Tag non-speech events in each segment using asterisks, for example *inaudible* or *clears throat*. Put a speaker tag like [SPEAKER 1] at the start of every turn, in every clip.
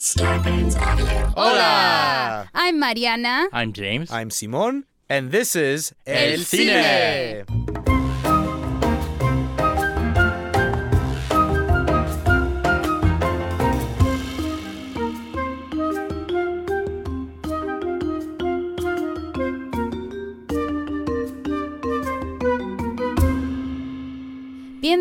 [SPEAKER 1] Starburns Audio.
[SPEAKER 2] Hola!
[SPEAKER 3] I'm Mariana.
[SPEAKER 2] I'm James.
[SPEAKER 4] I'm Simon, and this is
[SPEAKER 2] El Cine.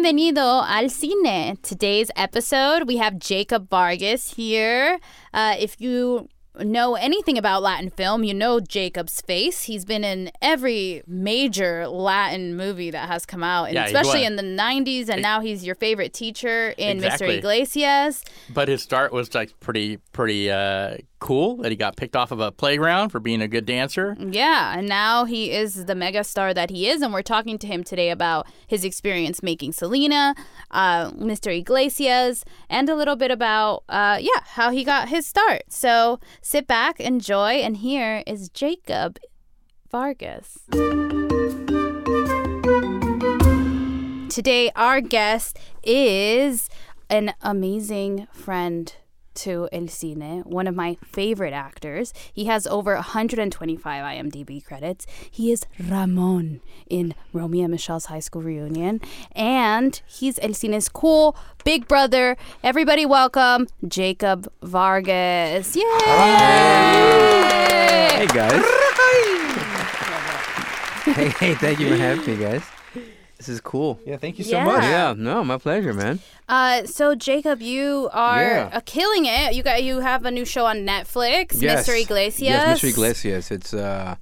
[SPEAKER 3] Bienvenido al cine. Today's episode, we have Jacob Vargas here. Uh, if you know anything about Latin film, you know Jacob's face. He's been in every major Latin movie that has come out, and
[SPEAKER 2] Yeah,
[SPEAKER 3] especially in the 90s, and now he's your favorite teacher in
[SPEAKER 2] Exactly.
[SPEAKER 3] Mr. Iglesias.
[SPEAKER 2] But his start was like pretty, pretty uh, cool. That he got picked off of a playground for being a good dancer.
[SPEAKER 3] Yeah, and now he is the megastar that he is, and we're talking to him today about his experience making Selena, uh, Mr. Iglesias, and a little bit about, uh, yeah, how he got his start. So sit back, enjoy, and here is Jacob Vargas. Today, our guest is an amazing friend to El Cine, one of my favorite actors. He has over 125 IMDb credits. He is Ramon in Romy and Michelle's high school reunion. And he's El Cine's cool big brother. Everybody welcome Jacob Vargas. Yay!
[SPEAKER 5] Hey guys. *laughs* hey, hey, thank you for having me, guys. This is cool.
[SPEAKER 4] Yeah, thank you so
[SPEAKER 3] Yeah.
[SPEAKER 4] much.
[SPEAKER 5] Yeah, no, my pleasure, man.
[SPEAKER 3] Uh, so Jacob, you are
[SPEAKER 5] Yeah.
[SPEAKER 3] uh, killing it. You got you have a new show on Netflix,
[SPEAKER 5] Yes.
[SPEAKER 3] Mr. Iglesias.
[SPEAKER 5] Yes, Mr. Iglesias. It's uh,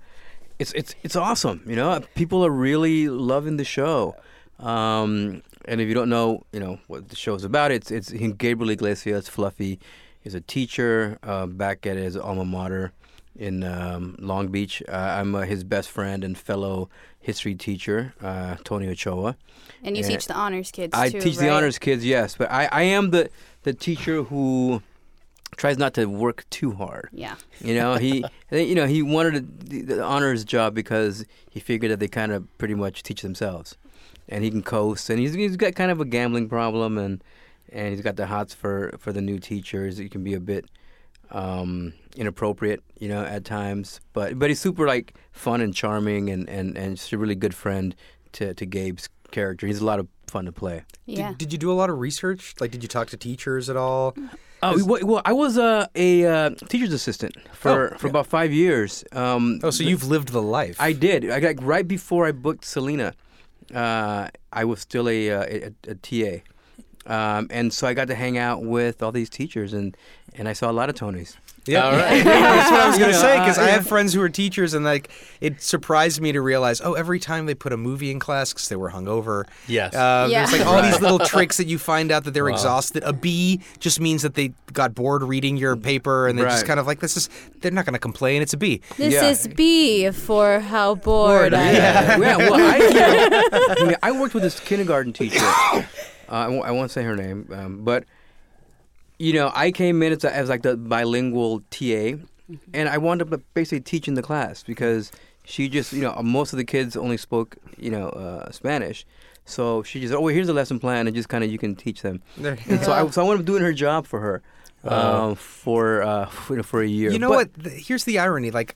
[SPEAKER 5] it's it's it's awesome. You know, people are really loving the show. Um, and if you don't know, you know what the show's about, it's it's Gabriel Iglesias, Fluffy, is a teacher uh, back at his alma mater in um, Long Beach. Uh, I'm uh, his best friend and fellow history teacher, uh, Tony Ochoa.
[SPEAKER 3] And you
[SPEAKER 5] Uh,
[SPEAKER 3] teach the honors kids
[SPEAKER 5] I
[SPEAKER 3] too,
[SPEAKER 5] teach the honors kids, yes, but I, I am the the teacher who tries not to work too hard.
[SPEAKER 3] Yeah.
[SPEAKER 5] You know, he *laughs* you know he wanted the, the honors job because he figured that they kind of pretty much teach themselves, and he can coast, and he's he's got kind of a gambling problem, and and he's got the hots for for the new teachers. He can be a bit um, inappropriate, you know, at times, but but he's super like fun and charming, and and and just a really good friend to to Gabe's character. He's a lot of fun to play.
[SPEAKER 3] Yeah.
[SPEAKER 4] Did, did you do a lot of research? Like, did you talk to teachers at all?
[SPEAKER 5] Oh well, well I was uh, a uh, teacher's assistant for,
[SPEAKER 4] Oh,
[SPEAKER 5] for
[SPEAKER 4] yeah.
[SPEAKER 5] about five years. Um,
[SPEAKER 4] Oh, so you've lived the life.
[SPEAKER 5] I did. I got right before I booked Selena. Uh, I was still a, uh, a, a, a TA, um, and so I got to hang out with all these teachers, and, and I saw a lot of Tonys.
[SPEAKER 4] Yeah,
[SPEAKER 5] All right. *laughs*
[SPEAKER 4] That's what I was gonna
[SPEAKER 5] Yeah,
[SPEAKER 4] say because
[SPEAKER 5] uh,
[SPEAKER 4] I
[SPEAKER 5] yeah.
[SPEAKER 4] have friends who are teachers, and like it surprised me to realize, oh, every time they put a movie in class because they were hungover.
[SPEAKER 2] Yes.
[SPEAKER 4] Uh,
[SPEAKER 3] Yeah.
[SPEAKER 4] There's like all these little *laughs* tricks that you find out that they're exhausted. A B just means that they got bored reading your paper, and they're just kind of like, this is. They're not gonna complain. It's a B.
[SPEAKER 3] This
[SPEAKER 5] Yeah.
[SPEAKER 3] is B for how bored I am.
[SPEAKER 5] Yeah, yeah well, I, you *laughs* know, I, mean, I worked with this kindergarten teacher. Uh, I, won't, I won't say her name, um, but you know, I came in as, a, as like the bilingual TA, and I wound up basically teaching the class because she just, you know, most of the kids only spoke, you know, uh, Spanish. So she just, oh, well, here's a lesson plan, and just kind of you can teach them.
[SPEAKER 4] There-
[SPEAKER 5] And so I, so I wound up doing her job for her um, for, uh, for for a year.
[SPEAKER 4] You know
[SPEAKER 5] But-
[SPEAKER 4] what? The- Here's the irony. Like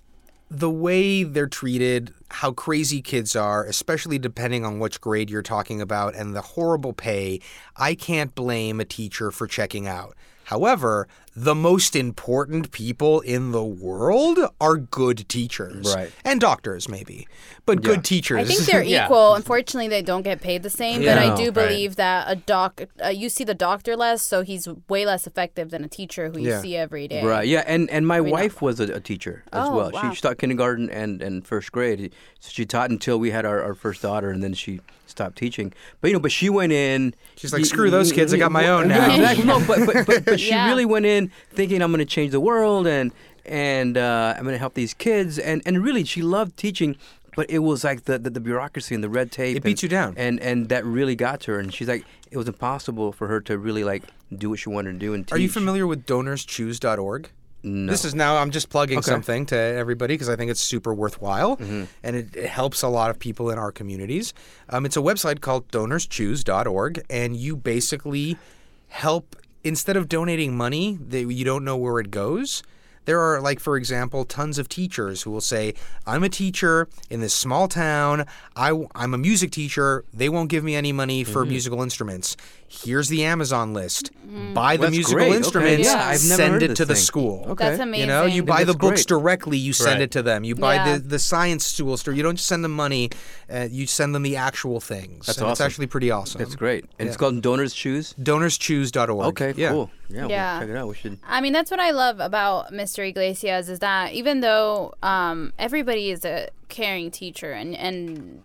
[SPEAKER 4] the way they're treated, how crazy kids are, especially depending on which grade you're talking about, and the horrible pay. I can't blame a teacher for checking out. However, the most important people in the world are good teachers.
[SPEAKER 5] Right.
[SPEAKER 4] And doctors, maybe. But good teachers.
[SPEAKER 3] I think *laughs* they're
[SPEAKER 2] Yeah.
[SPEAKER 3] equal. Unfortunately, they don't get paid the same. But I
[SPEAKER 5] Yeah.
[SPEAKER 3] do
[SPEAKER 2] Right.
[SPEAKER 3] believe that a doc, uh, you see the doctor less, so he's way less effective than a teacher who you
[SPEAKER 4] Yeah.
[SPEAKER 3] see every day.
[SPEAKER 5] Right. Yeah. And and my
[SPEAKER 3] mean,
[SPEAKER 5] wife was a, a teacher as
[SPEAKER 3] Oh,
[SPEAKER 5] well.
[SPEAKER 3] wow.
[SPEAKER 5] She, she taught kindergarten and, and first grade. So she taught until we had our, our first daughter, and then she stopped teaching. But you know, but she went in.
[SPEAKER 4] She's like, "Screw those kids, I got my own now."
[SPEAKER 5] exactly. No, but but but, *laughs* but she
[SPEAKER 3] Yeah.
[SPEAKER 5] really went in thinking I'm going to change the world and and uh, I'm going to help these kids. And and really, she loved teaching. But it was like the, the, the bureaucracy and the red tape.
[SPEAKER 4] It beats
[SPEAKER 5] and-
[SPEAKER 4] you down.
[SPEAKER 5] and and that really got to her. And she's like, it was impossible for her to really like do what she wanted to do and teach.
[SPEAKER 4] Are you familiar with donorschoose.org?
[SPEAKER 5] No.
[SPEAKER 4] This is now, I'm just plugging
[SPEAKER 5] Okay.
[SPEAKER 4] something to everybody because I think it's super worthwhile
[SPEAKER 5] Mm-hmm.
[SPEAKER 4] and it, it helps a lot of people in our communities. Um, it's a website called donorschoose.org, and you basically help instead of donating money that you don't know where it goes, there are like for example tons of teachers who will say i'm a teacher in this small town I, am a music teacher they won't give me any money for musical instruments here's the amazon list buy the
[SPEAKER 5] That's
[SPEAKER 4] musical
[SPEAKER 5] great. Okay,
[SPEAKER 4] instruments
[SPEAKER 3] yeah, I've
[SPEAKER 5] never
[SPEAKER 4] send it
[SPEAKER 5] this
[SPEAKER 4] to the
[SPEAKER 5] thing.
[SPEAKER 4] school
[SPEAKER 5] Okay.
[SPEAKER 3] That's amazing.
[SPEAKER 4] you know, you buy the books
[SPEAKER 5] great.
[SPEAKER 4] directly. You send
[SPEAKER 2] Right.
[SPEAKER 4] it to them. You buy
[SPEAKER 3] Yeah.
[SPEAKER 4] the, the science tool store. You don't just send them money. Uh, you send them the actual things.
[SPEAKER 5] That's
[SPEAKER 4] and It's actually pretty awesome.
[SPEAKER 5] That's great. And it's called Donors Choose.
[SPEAKER 4] DonorsChoose.org.
[SPEAKER 5] Okay,
[SPEAKER 4] yeah.
[SPEAKER 5] cool. Yeah,
[SPEAKER 3] Yeah.
[SPEAKER 5] We'll check it out. We should.
[SPEAKER 3] I mean, that's what I love about Mr. Iglesias is that even though um, everybody is a caring teacher, and and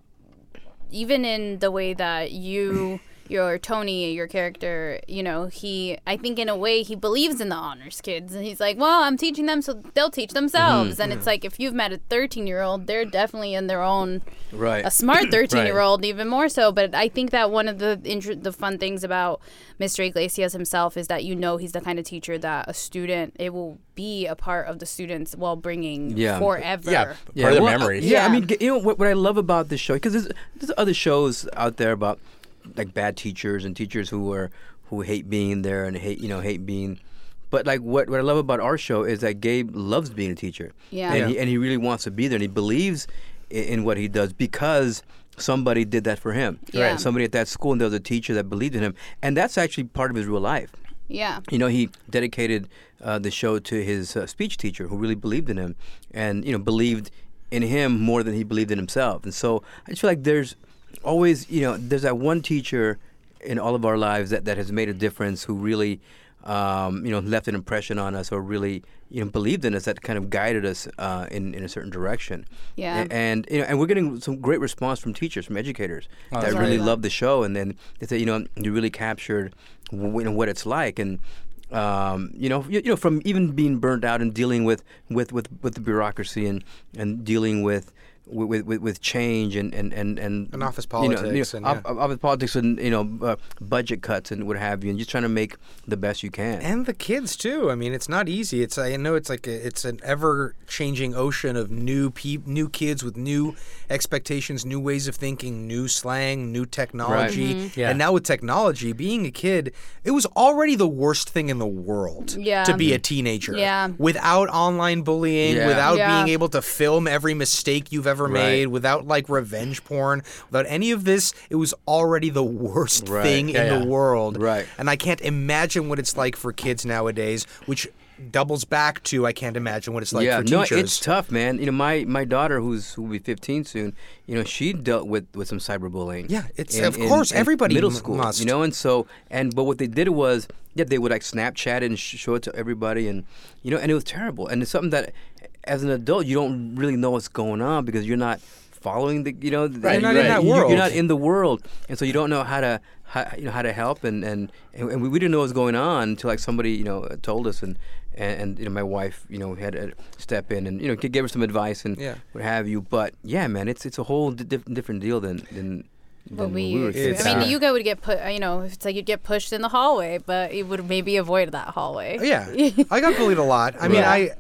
[SPEAKER 3] even in the way that you. Your Tony, your character, you know, he, I think in a way, he believes in the honors kids. And he's like, well, I'm teaching them so they'll teach themselves. Mm-hmm. And it's like, if you've met a 13 year old, they're definitely in their own
[SPEAKER 5] Right.
[SPEAKER 3] a smart *coughs* 13 year old even more so but i think that one of the intr- the fun things about mr iglesias himself is that you know he's the kind of teacher that a student it will be a part of the student's well-bringing
[SPEAKER 5] Yeah.
[SPEAKER 3] forever
[SPEAKER 2] Yeah, part of their
[SPEAKER 5] well,
[SPEAKER 2] memories.
[SPEAKER 5] Yeah, I mean, you know what, what I love about this show because there's, there's other shows out there about like bad teachers and teachers who are who hate being there and hate you know hate being. But like what, what I love about our show is that Gabe loves being a teacher.
[SPEAKER 3] Yeah.
[SPEAKER 5] And
[SPEAKER 3] Yeah.
[SPEAKER 5] he and he really wants to be there and he believes in, in what he does because somebody did that for him.
[SPEAKER 3] Yeah. Right.
[SPEAKER 5] Somebody at that school and there was a teacher that believed in him, and that's actually part of his real life.
[SPEAKER 3] yeah
[SPEAKER 5] You know, he dedicated uh, the show to his uh, speech teacher, who really believed in him, and you know, believed in him more than he believed in himself. And so, I just feel like there's always, you know, there's that one teacher in all of our lives that, that has made a difference, who really, um, you know, left an impression on us, or really, you know, believed in us, that kind of guided us uh, in in a certain direction.
[SPEAKER 3] Yeah.
[SPEAKER 5] A- and you know, and we're getting some great response from teachers, from educators that really
[SPEAKER 3] great.
[SPEAKER 5] love the show, and then they say, you know, you really captured w- you know, what it's like, and um, you know, you, you know, from even being burnt out and dealing with with, with, with the bureaucracy and, and dealing with with, with, with change and and and, and,
[SPEAKER 4] And office
[SPEAKER 5] you know,
[SPEAKER 4] politics
[SPEAKER 5] you
[SPEAKER 4] and, yeah.
[SPEAKER 5] office politics and you know uh, budget cuts and what have you, and just trying to make the best you can.
[SPEAKER 4] And the kids too. I mean, it's not easy. It's I know it's like a, it's an ever changing ocean of new peop new kids with new expectations, new ways of thinking, new slang, new technology.
[SPEAKER 3] Mm-hmm.
[SPEAKER 2] Yeah.
[SPEAKER 4] And now with technology, being a kid, it was already the worst thing in the world
[SPEAKER 3] Yeah.
[SPEAKER 4] to be a teenager.
[SPEAKER 3] Yeah.
[SPEAKER 4] Without online bullying,
[SPEAKER 5] Yeah.
[SPEAKER 4] without
[SPEAKER 3] Yeah.
[SPEAKER 4] being able to film every mistake you've ever
[SPEAKER 5] Right.
[SPEAKER 4] made, without like revenge porn, without any of this, it was already the worst
[SPEAKER 5] Right.
[SPEAKER 4] thing
[SPEAKER 2] Yeah,
[SPEAKER 4] in
[SPEAKER 2] yeah.
[SPEAKER 4] the world.
[SPEAKER 5] Right.
[SPEAKER 4] And I can't imagine what it's like for kids nowadays, which doubles back to I can't imagine what it's like
[SPEAKER 5] yeah,
[SPEAKER 4] for
[SPEAKER 5] no, it's tough, man. You know, my, my daughter, who's who will be 15 soon, you know, she dealt with, with some cyberbullying.
[SPEAKER 4] Yeah, it's- of course, everybody
[SPEAKER 5] middle school,
[SPEAKER 4] must.
[SPEAKER 5] you know, and so and but what they did was yeah, they would like Snapchat and sh- show it to everybody, and you know, and it was terrible, and it's something that as an adult you don't really know what's going on because you're not following the you know the-
[SPEAKER 4] Right, you're not in that
[SPEAKER 5] you-
[SPEAKER 4] world.
[SPEAKER 5] You're not in the world, and so you don't know how to how, you know how to help, and and and we, we didn't know what was going on until like somebody you know told us, and and, and you know my wife you know had to step in and you know g- give her some advice and
[SPEAKER 4] Yeah.
[SPEAKER 5] what have you. But yeah, man, it's it's a whole di- different deal than than.
[SPEAKER 3] But
[SPEAKER 5] when
[SPEAKER 3] we,
[SPEAKER 5] we
[SPEAKER 3] I mean,
[SPEAKER 4] uh,
[SPEAKER 3] you guys would get put. You know, it's like you'd get pushed in the hallway, but you would maybe avoid that hallway.
[SPEAKER 4] yeah, *laughs* I got bullied a lot. I mean,
[SPEAKER 3] Yeah.
[SPEAKER 4] I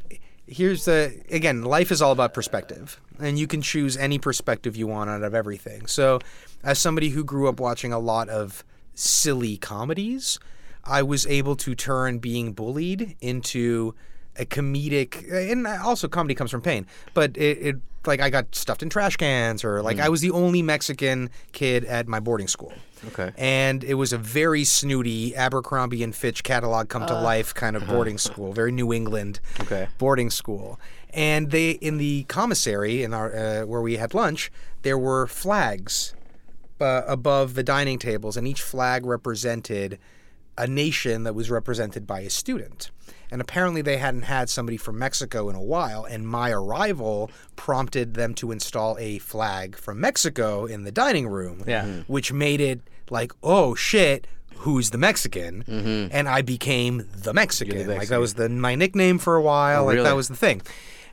[SPEAKER 4] here's the again, life is all about perspective, and you can choose any perspective you want out of everything. So, as somebody who grew up watching a lot of silly comedies, I was able to turn being bullied into a comedic, and also comedy comes from pain, but it. it like I got stuffed in trash cans, or like mm. I was the only Mexican kid at my boarding school.
[SPEAKER 5] Okay.
[SPEAKER 4] And it was a very snooty Abercrombie and Fitch catalog come to life kind of boarding school, very New England
[SPEAKER 5] Okay.
[SPEAKER 4] boarding school. And they in the commissary in our uh, where we had lunch, there were flags uh, above the dining tables, and each flag represented a nation that was represented by a student. And apparently, they hadn't had somebody from Mexico in a while, and my arrival prompted them to install a flag from Mexico in the dining room,
[SPEAKER 2] Yeah. Mhm.
[SPEAKER 4] which made it like, oh shit, who's the Mexican? And I became the Mexican. Like that was the my nickname for a while. like
[SPEAKER 5] really?
[SPEAKER 4] that was the thing.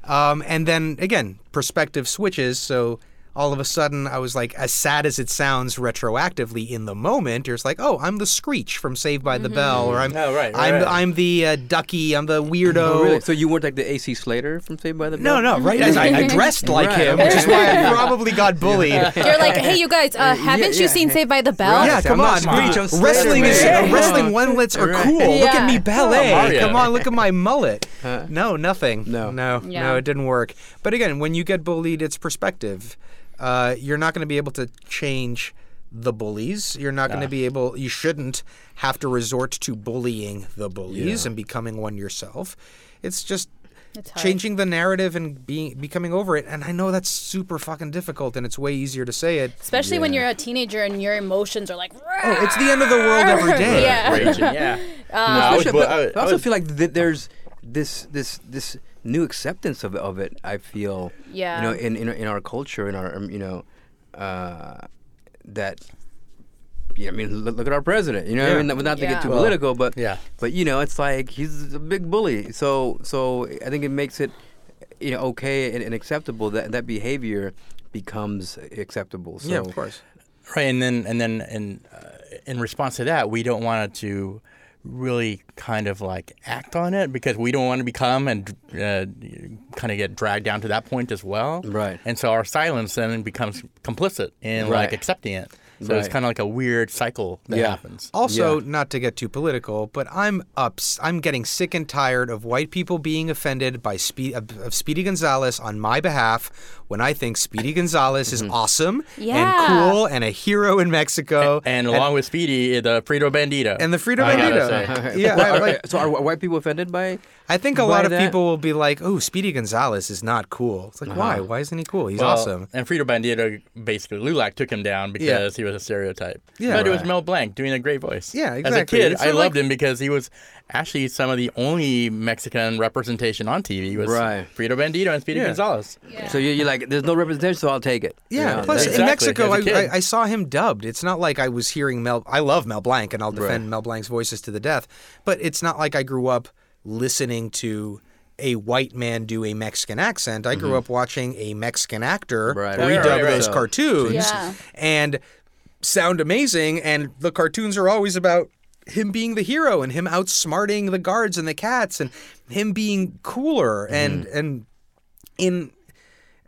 [SPEAKER 4] Um, and then again, perspective switches. So all of a sudden I was like, as sad as it sounds retroactively in the moment, you're just like, oh, I'm the Screech from Saved by the Bell, or I'm,
[SPEAKER 2] Oh, right,
[SPEAKER 4] I'm,
[SPEAKER 2] right.
[SPEAKER 4] I'm the uh, Ducky, I'm the weirdo.
[SPEAKER 5] Oh, really? So you weren't like the AC Slater from Saved by the Bell?
[SPEAKER 4] no, no, right? As I, I *laughs* dressed like
[SPEAKER 5] Right,
[SPEAKER 4] him, which is why I *laughs* probably got bullied.
[SPEAKER 3] You're like, hey, you guys, uh, *laughs* haven't you
[SPEAKER 5] yeah.
[SPEAKER 3] seen Saved by the Bell?
[SPEAKER 4] Yeah,
[SPEAKER 5] I'm
[SPEAKER 4] come on.
[SPEAKER 5] Screech, I'm Slater,
[SPEAKER 4] wrestling is
[SPEAKER 5] man.
[SPEAKER 4] uh, wrestling onelet's are
[SPEAKER 5] Right.
[SPEAKER 4] cool. Look at me
[SPEAKER 3] Yeah.
[SPEAKER 4] ballet.
[SPEAKER 2] Oh,
[SPEAKER 4] come on, look at my mullet.
[SPEAKER 5] Huh.
[SPEAKER 4] No, nothing.
[SPEAKER 5] No.
[SPEAKER 4] no,
[SPEAKER 3] Yeah.
[SPEAKER 4] no. It didn't work. But again, when you get bullied, it's perspective. Uh, you're not going to be able to change the bullies. You're not going to be able. You shouldn't have to resort to bullying the bullies
[SPEAKER 5] Yeah.
[SPEAKER 4] and becoming one yourself. It's just
[SPEAKER 3] It's
[SPEAKER 4] changing the narrative and being becoming over it. And I know that's super fucking difficult, and it's way easier to say it.
[SPEAKER 3] Especially when you're a teenager and your emotions are like,
[SPEAKER 4] Oh, it's the end of the world every *laughs* day.
[SPEAKER 3] Yeah.
[SPEAKER 2] Raging, yeah. *laughs* no, I was,
[SPEAKER 5] Especially-
[SPEAKER 2] bu-
[SPEAKER 5] but
[SPEAKER 2] I,
[SPEAKER 5] I,
[SPEAKER 2] was- I
[SPEAKER 5] also feel like th- there's this this this new acceptance of of it. I feel
[SPEAKER 3] Yeah.
[SPEAKER 5] you know in in, in our culture in our um, you know uh, that. Yeah, I mean, look, look at our president. You know,
[SPEAKER 4] Yeah.
[SPEAKER 5] I mean, not not to
[SPEAKER 3] Yeah.
[SPEAKER 5] get too
[SPEAKER 2] Well,
[SPEAKER 5] political, but
[SPEAKER 2] yeah.
[SPEAKER 5] but you know, it's like he's a big bully. So so I think it makes it you know okay and, and acceptable that that behavior becomes acceptable. So
[SPEAKER 4] yeah, of course.
[SPEAKER 2] Right, and then and then in uh, in response to that, we don't want it to really kind of like act on it because we don't want to become and uh, kind of get dragged down to that point as well.
[SPEAKER 5] Right.
[SPEAKER 2] And so our silence then becomes complicit in like accepting it. So it's kind of like a weird cycle that
[SPEAKER 5] Yeah.
[SPEAKER 2] happens.
[SPEAKER 4] Also,
[SPEAKER 5] Yeah.
[SPEAKER 4] not to get too political, but I'm up. I'm getting sick and tired of white people being offended by Spe- of, of Speedy Gonzales on my behalf when I think Speedy Gonzales is mm-hmm. awesome
[SPEAKER 3] Yeah.
[SPEAKER 4] and cool and a hero in Mexico.
[SPEAKER 2] And along with Speedy, the Frito Bandito.
[SPEAKER 4] and the Frito
[SPEAKER 2] I
[SPEAKER 4] Bandito. Yeah,
[SPEAKER 5] Well, are-
[SPEAKER 4] like,
[SPEAKER 5] so are white people offended by?
[SPEAKER 4] I think a
[SPEAKER 5] by
[SPEAKER 4] lot of
[SPEAKER 5] that?
[SPEAKER 4] people will be like, "Oh, Speedy Gonzales is not cool." It's like,
[SPEAKER 5] Uh-huh.
[SPEAKER 4] why? Why isn't he cool? He's
[SPEAKER 2] Well,
[SPEAKER 4] awesome.
[SPEAKER 2] And Frito Bandito, basically, Lulac took him down because he was a stereotype.
[SPEAKER 4] Yeah.
[SPEAKER 2] but it was Mel Blanc doing a great voice.
[SPEAKER 4] Yeah, exactly.
[SPEAKER 2] As a kid,
[SPEAKER 4] It's
[SPEAKER 2] I
[SPEAKER 4] sort of
[SPEAKER 2] loved him because he was actually some of the only Mexican representation on TV was
[SPEAKER 5] Right.
[SPEAKER 2] Frito Bandito and Speedy
[SPEAKER 4] Yeah.
[SPEAKER 2] Gonzales.
[SPEAKER 5] So you- you're like, there's no representation, so I'll take it. You
[SPEAKER 4] Yeah.
[SPEAKER 5] know,
[SPEAKER 4] Plus,
[SPEAKER 5] that-
[SPEAKER 4] in Mexico,
[SPEAKER 2] as a
[SPEAKER 4] I,
[SPEAKER 2] kid.
[SPEAKER 4] I, I saw him dubbed. It's not like I was hearing Mel. I love Mel Blanc, and I'll defend
[SPEAKER 5] Right.
[SPEAKER 4] Mel Blanc's voices to the death. But it's not like I grew up listening to a white man do a Mexican accent. I grew up watching a Mexican actor
[SPEAKER 5] Mm-hmm. Right,
[SPEAKER 4] redub
[SPEAKER 2] right, right,
[SPEAKER 4] those cartoons
[SPEAKER 3] Yeah.
[SPEAKER 4] and sound amazing. And the cartoons are always about him being the hero and him outsmarting the guards and the cats and him being cooler and
[SPEAKER 5] Mm-hmm.
[SPEAKER 4] and in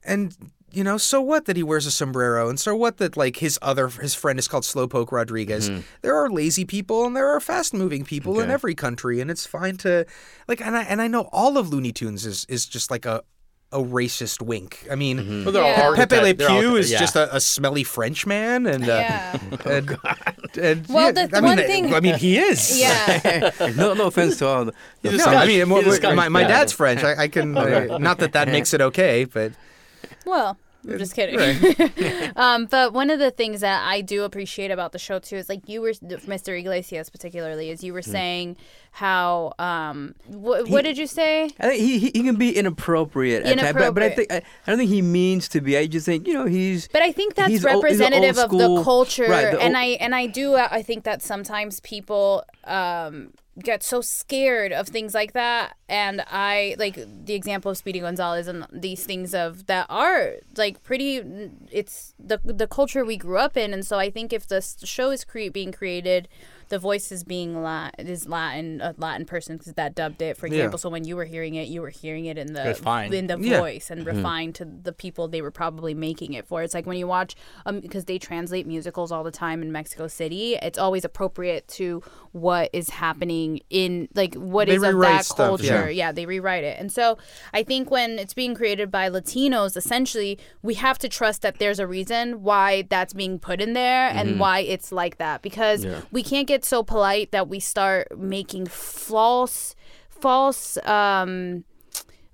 [SPEAKER 4] and you know, so what that he wears a sombrero, and so what that like his other his friend is called Slowpoke Rodriguez. There are lazy people and there are fast moving people in
[SPEAKER 5] Mm-hmm.
[SPEAKER 4] Every country, and it's fine to like. And I and I know all of Looney Tunes is is just like a a racist wink. I mean.
[SPEAKER 5] Mm-hmm.
[SPEAKER 2] Well,
[SPEAKER 3] Yeah.
[SPEAKER 2] archetypes.
[SPEAKER 4] Pepe Le
[SPEAKER 2] They're all-
[SPEAKER 4] Pew is
[SPEAKER 2] yeah.
[SPEAKER 4] just a, a smelly French man, and uh,
[SPEAKER 3] Yeah. *laughs*
[SPEAKER 4] and, and
[SPEAKER 3] Well,
[SPEAKER 4] yeah,
[SPEAKER 3] the
[SPEAKER 4] I mean,
[SPEAKER 3] one thing-
[SPEAKER 4] I mean, he is. *laughs*
[SPEAKER 3] Yeah. *laughs*
[SPEAKER 5] no, no offense to all the. the
[SPEAKER 4] No,
[SPEAKER 2] Scotch.
[SPEAKER 4] I mean,
[SPEAKER 2] He's a
[SPEAKER 4] my- my, my dad's French. I, I can uh, not that that makes it okay, but
[SPEAKER 3] Well, I'm just kidding. *laughs* um, but one of the things that I do appreciate about the show too is like you were, Mr. Iglesias particularly, is you
[SPEAKER 4] Hmm.
[SPEAKER 3] were saying how um, wh- what did you say?
[SPEAKER 5] I think he, he, he can be inappropriate, at times, but, but I think I, I don't think he means to be. I just think you know he's.
[SPEAKER 3] But I think that's
[SPEAKER 5] he's old- he's an
[SPEAKER 3] representative of the culture,
[SPEAKER 5] right, the
[SPEAKER 3] and I and I do uh, I think that sometimes people um, get so scared of things like that, and I like the example of Speedy Gonzales and these things of that are like pretty. It's the the culture we grew up in, and so I think if the show is cre- being created. The voice is being La- is Latin, a Latin person because that dubbed it, for
[SPEAKER 4] Yeah.
[SPEAKER 3] example. So when you were hearing it, you were hearing it in the
[SPEAKER 2] was fine.
[SPEAKER 3] in the
[SPEAKER 4] Yeah.
[SPEAKER 3] voice and refined to the people they were probably making it for. It's like when you watch, um, because they translate musicals all the time in Mexico City. It's always appropriate to what is happening in like what
[SPEAKER 4] They
[SPEAKER 3] is of that
[SPEAKER 4] stuff,
[SPEAKER 3] culture.
[SPEAKER 4] yeah.
[SPEAKER 3] Yeah, they rewrite it. And so I think when it's being created by Latinos, essentially we have to trust that there's a reason why that's being put in there and why it's like that because
[SPEAKER 5] Yeah.
[SPEAKER 3] we can't get so polite that we start making false false um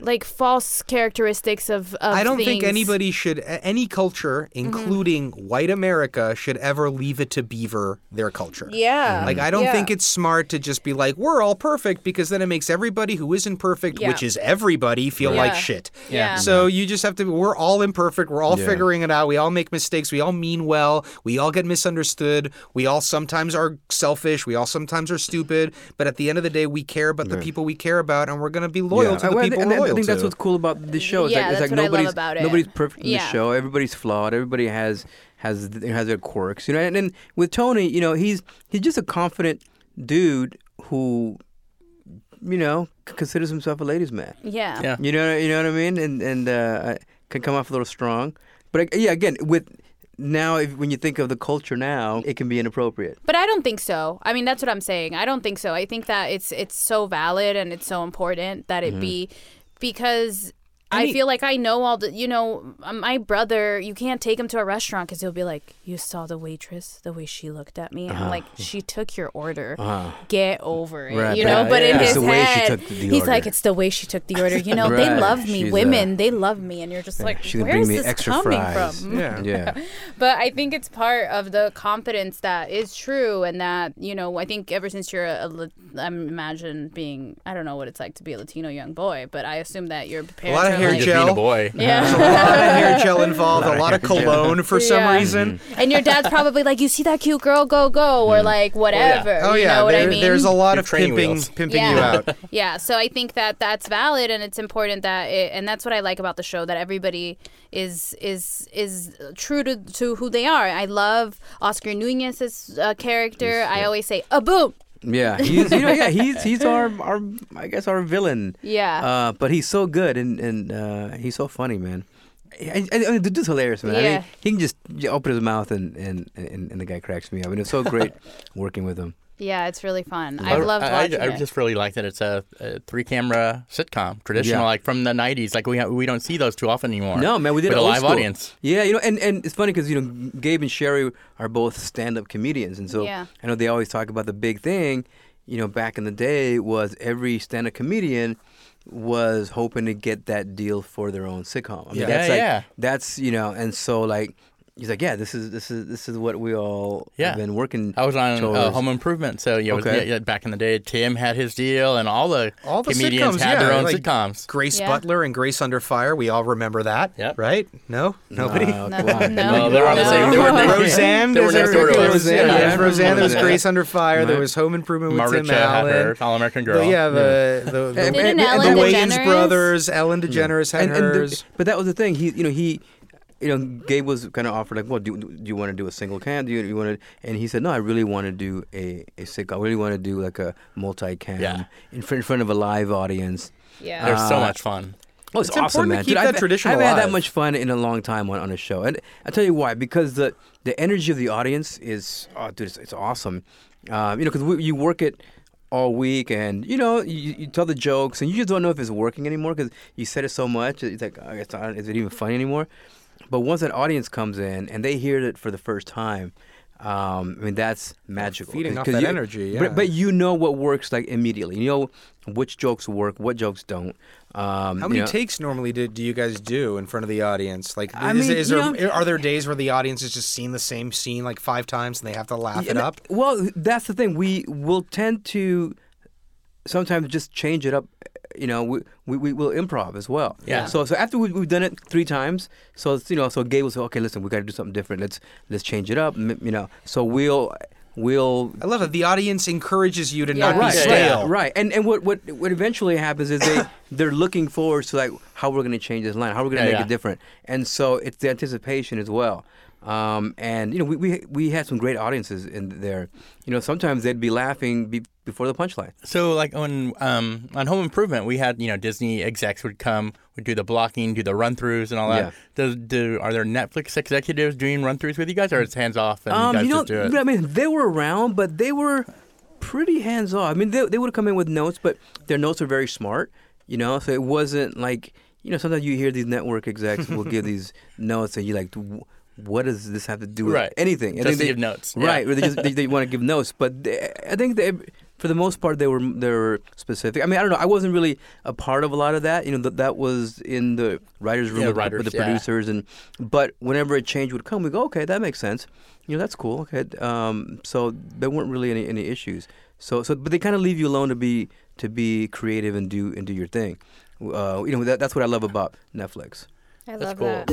[SPEAKER 3] like false characteristics of, of
[SPEAKER 4] I don't think anybody should, any culture, mm-hmm. including white America, should ever leave it to beaver their culture.
[SPEAKER 3] Yeah. Mm-hmm.
[SPEAKER 4] Like, I don't
[SPEAKER 3] Yeah.
[SPEAKER 4] think it's smart to just be like, we're all perfect, because then it makes everybody who isn't perfect,
[SPEAKER 3] Yeah.
[SPEAKER 4] which is everybody, feel
[SPEAKER 3] Yeah.
[SPEAKER 4] like shit.
[SPEAKER 3] Yeah.
[SPEAKER 4] So you just have to, we're all imperfect. We're all
[SPEAKER 5] Yeah.
[SPEAKER 4] figuring it out. We all make mistakes. We all mean well. We all get misunderstood. We all sometimes are selfish. We all sometimes are stupid. But at the end of the day, we care about the people we care about, and we're going to be loyal
[SPEAKER 5] Yeah.
[SPEAKER 4] to the
[SPEAKER 5] Well,
[SPEAKER 4] people
[SPEAKER 5] and,
[SPEAKER 4] we're
[SPEAKER 5] and
[SPEAKER 4] loyal loyal
[SPEAKER 5] think
[SPEAKER 4] to.
[SPEAKER 5] that's what's cool about this show. It's
[SPEAKER 3] Yeah,
[SPEAKER 5] like, it's
[SPEAKER 3] that's
[SPEAKER 5] like
[SPEAKER 3] what I love
[SPEAKER 5] nobody's
[SPEAKER 3] about it.
[SPEAKER 5] nobody's perfect in
[SPEAKER 3] Yeah.
[SPEAKER 5] the show. Everybody's flawed. Everybody has has has their quirks, you know. And then with Tony, you know, he's he's just a confident dude who, you know, considers himself a ladies' man.
[SPEAKER 3] Yeah.
[SPEAKER 2] Yeah.
[SPEAKER 5] You know, you know what I mean, and and uh, can come off a little strong. But uh, yeah, again, with now, if, when you think of the culture now, it can be inappropriate.
[SPEAKER 3] But I don't think so. I mean, that's what I'm saying. I don't think so. I think that it's it's so valid and it's so important that it be because I,
[SPEAKER 5] mean-
[SPEAKER 3] feel like I know all the, you know, my brother, you can't take him to a restaurant because he'll be like, you saw the waitress, the way she looked at me. I'm like, she took your order.
[SPEAKER 5] Uh-huh.
[SPEAKER 3] Get over it.
[SPEAKER 5] Right,
[SPEAKER 3] you
[SPEAKER 5] but-
[SPEAKER 3] know, but in
[SPEAKER 2] yeah.
[SPEAKER 3] his
[SPEAKER 5] It's she
[SPEAKER 3] head, he's like, it's the way she took the order. You know, they love me.
[SPEAKER 5] She's,
[SPEAKER 3] Women, they love me. And you're just like,
[SPEAKER 5] she's
[SPEAKER 3] where's
[SPEAKER 5] bring me
[SPEAKER 3] this
[SPEAKER 5] extra
[SPEAKER 3] coming
[SPEAKER 5] fries.
[SPEAKER 3] from?
[SPEAKER 4] yeah. *laughs*
[SPEAKER 5] Yeah.
[SPEAKER 3] But I think it's part of the confidence that is true, and that you know, I think ever since you're a, a I imagine being, I don't know what it's like to be a Latino young boy, but I assume that your parents
[SPEAKER 4] lot of
[SPEAKER 3] are
[SPEAKER 4] hair
[SPEAKER 3] like,
[SPEAKER 2] Just being
[SPEAKER 4] gel.
[SPEAKER 2] a boy. *laughs*
[SPEAKER 3] yeah, *laughs* *laughs*
[SPEAKER 4] a lot of hair gel involved, a lot of cologne for some
[SPEAKER 3] Yeah.
[SPEAKER 4] reason.
[SPEAKER 3] and your dad's probably like, you see that cute girl, go go, or like whatever.
[SPEAKER 4] Oh
[SPEAKER 3] you
[SPEAKER 4] yeah,
[SPEAKER 3] know what
[SPEAKER 4] there-
[SPEAKER 3] I mean?
[SPEAKER 4] there's a lot
[SPEAKER 2] Your
[SPEAKER 4] of pimping,
[SPEAKER 2] wheels.
[SPEAKER 4] pimping
[SPEAKER 3] Yeah.
[SPEAKER 4] you out.
[SPEAKER 3] yeah so i think that that's valid and it's important that it, and that's what i like about the show that everybody is is is true to, to who they are i love oscar nunez's uh, character i always say a boom
[SPEAKER 5] Yeah, *laughs* he's you know yeah he's he's our our I guess our villain.
[SPEAKER 3] yeah
[SPEAKER 5] Uh, but he's so good and and uh, he's so funny, man. I, I, I mean, the dude's hilarious, man. I
[SPEAKER 3] Yeah.
[SPEAKER 5] mean, he can just open his mouth and, and, and, and the guy cracks me up. And it's so great *laughs* working with him.
[SPEAKER 3] Yeah it's really fun i've loved
[SPEAKER 2] I,
[SPEAKER 3] watching
[SPEAKER 2] I, I
[SPEAKER 3] it
[SPEAKER 2] just really like that it's a, a three-camera sitcom, traditional,
[SPEAKER 5] Yeah.
[SPEAKER 2] like from the '90s. Like we ha- we don't see those too often anymore.
[SPEAKER 5] No, man, we did
[SPEAKER 2] with a live
[SPEAKER 5] school.
[SPEAKER 2] audience.
[SPEAKER 5] Yeah, you know, and, and it's funny because you know Gabe and Sheryl are both stand-up comedians, and so
[SPEAKER 3] Yeah.
[SPEAKER 5] I know they always talk about the big thing. You know, back in the day, was every stand-up comedian was hoping to get that deal for their own sitcom. I mean,
[SPEAKER 4] Yeah.
[SPEAKER 5] that's
[SPEAKER 2] Yeah,
[SPEAKER 5] like,
[SPEAKER 2] yeah.
[SPEAKER 5] That's you know, and so like he's like, yeah, this is this is this is what we all
[SPEAKER 2] Yeah.
[SPEAKER 5] have been working.
[SPEAKER 2] I was on uh. Home Improvement, so you know,
[SPEAKER 5] Okay.
[SPEAKER 2] yeah, yeah, back in the day, Tim had his deal, and all the
[SPEAKER 4] All the
[SPEAKER 2] comedians
[SPEAKER 4] sitcoms,
[SPEAKER 2] had their own
[SPEAKER 4] like-
[SPEAKER 2] sitcoms.
[SPEAKER 4] Grace
[SPEAKER 3] Yeah.
[SPEAKER 4] Butler and Grace Under Fire, we all remember that,
[SPEAKER 2] Yep.
[SPEAKER 4] right? No, nobody.
[SPEAKER 5] No, *laughs*
[SPEAKER 3] No,
[SPEAKER 5] come *laughs* on.
[SPEAKER 3] no.
[SPEAKER 2] Well, they were on the
[SPEAKER 3] No.
[SPEAKER 2] same. They were, *laughs* they were
[SPEAKER 4] Roseanne,
[SPEAKER 2] They were next
[SPEAKER 4] there-
[SPEAKER 2] door to us.
[SPEAKER 4] was, yeah,
[SPEAKER 5] Yeah,
[SPEAKER 4] there was Roseanne. There was Grace Under Fire. There was Home Improvement with
[SPEAKER 2] Margaret
[SPEAKER 4] Tim
[SPEAKER 2] Cho had
[SPEAKER 4] Allen.
[SPEAKER 2] her All American
[SPEAKER 4] The-
[SPEAKER 2] Girl.
[SPEAKER 4] yeah, the the, the,
[SPEAKER 5] And-
[SPEAKER 3] Didn't
[SPEAKER 5] and-
[SPEAKER 3] Ellen
[SPEAKER 4] the Wayans brothers, Ellen DeGeneres had
[SPEAKER 5] and, and the-
[SPEAKER 4] hers.
[SPEAKER 5] but that was the thing. He, you know, he, you know, Gabe was kind of offered like, "Well, do, do you want to do a single cam? Do you, you want to?" And he said, "No, I really want to do a a sitcom. I really want to do like a multi-cam
[SPEAKER 2] Yeah.
[SPEAKER 5] in, front, in front of a live audience."
[SPEAKER 3] yeah
[SPEAKER 2] They're so
[SPEAKER 5] Uh,
[SPEAKER 2] much fun.
[SPEAKER 5] Oh, it's,
[SPEAKER 4] It's
[SPEAKER 5] awesome,
[SPEAKER 4] important to
[SPEAKER 5] man.
[SPEAKER 4] keep
[SPEAKER 5] Dude,
[SPEAKER 4] that
[SPEAKER 5] I've,
[SPEAKER 4] tradition
[SPEAKER 5] I've had that
[SPEAKER 4] alive.
[SPEAKER 5] much fun in a long time on, on a show, and I tell you why. Because the the energy of the audience is, oh, dude, it's, it's awesome. Um, you know, because you work it all week, and you know, you, you tell the jokes, and you just don't know if it's working anymore because you said it so much. It's like, oh, it's not, is it even funny anymore? But once that audience comes in and they hear it for the first time, um, I mean that's magical.
[SPEAKER 4] Feeding off that
[SPEAKER 5] you-
[SPEAKER 4] energy, yeah.
[SPEAKER 5] But, but you know what works like immediately. You know which jokes work, what jokes don't. Um,
[SPEAKER 4] How
[SPEAKER 5] you
[SPEAKER 4] many
[SPEAKER 5] know-
[SPEAKER 4] takes normally do, do you guys do in front of the audience? Like,
[SPEAKER 5] I
[SPEAKER 4] is,
[SPEAKER 5] mean,
[SPEAKER 4] is there
[SPEAKER 5] know-
[SPEAKER 4] are there days where the audience has just seen the same scene like five times and they have to laugh
[SPEAKER 5] Yeah,
[SPEAKER 4] it up?
[SPEAKER 5] Well, that's the thing. We will tend to sometimes just change it up. You know, we we, we will improv as well.
[SPEAKER 2] Yeah.
[SPEAKER 5] So so after we, we've done it three times, so it's, you know, so Gabe will say, okay, listen, we got to do something different. Let's let's change it up. You know, so we'll we'll
[SPEAKER 4] I love it. The audience encourages you to
[SPEAKER 3] Yeah.
[SPEAKER 4] not
[SPEAKER 5] right,
[SPEAKER 4] be
[SPEAKER 2] Yeah,
[SPEAKER 4] stale.
[SPEAKER 2] yeah.
[SPEAKER 5] right. And and what what what eventually happens is they *laughs* they're looking forward to like how we're going to change this line, how we're going to
[SPEAKER 2] Yeah,
[SPEAKER 5] make
[SPEAKER 2] yeah.
[SPEAKER 5] it different, and so it's the anticipation as well. Um, and you know, we, we we had some great audiences in there. You know, sometimes they'd be laughing be, before the punchline.
[SPEAKER 2] So like on um, on Home Improvement, we had you know Disney execs would come, would do the blocking, do the run throughs, and all that.
[SPEAKER 5] Yeah.
[SPEAKER 2] Does do are there Netflix executives doing run throughs with you guys, or it's hands off and
[SPEAKER 5] Um,
[SPEAKER 2] you guys
[SPEAKER 5] you know,
[SPEAKER 2] just do it?
[SPEAKER 5] I mean, they were around, but they were pretty hands off. I mean, they they would come in with notes, but their notes are very smart. You know, so it wasn't like you know. Sometimes you hear these network execs will give *laughs* these notes, and you're like, what does this have to do with
[SPEAKER 2] Right.
[SPEAKER 5] anything? I
[SPEAKER 2] Just
[SPEAKER 5] think they,
[SPEAKER 2] give notes, yeah.
[SPEAKER 5] right? Or they just they, they *laughs* want to give notes, but they, I think they. For the most part, they were they were specific. I mean, I don't know. I wasn't really a part of a lot of that. You know, that that was in the writers' room
[SPEAKER 2] Yeah,
[SPEAKER 5] with,
[SPEAKER 2] writers,
[SPEAKER 5] with the
[SPEAKER 2] yeah.
[SPEAKER 5] producers, and but whenever a change would come, we go, okay, that makes sense. You know, that's cool. Okay, um, so there weren't really any, any issues. So so, but they kind of leave you alone to be to be creative and do and do your thing. Uh, you know, that, that's what I love about Netflix.
[SPEAKER 3] I
[SPEAKER 2] That's
[SPEAKER 3] love
[SPEAKER 2] cool.
[SPEAKER 3] that.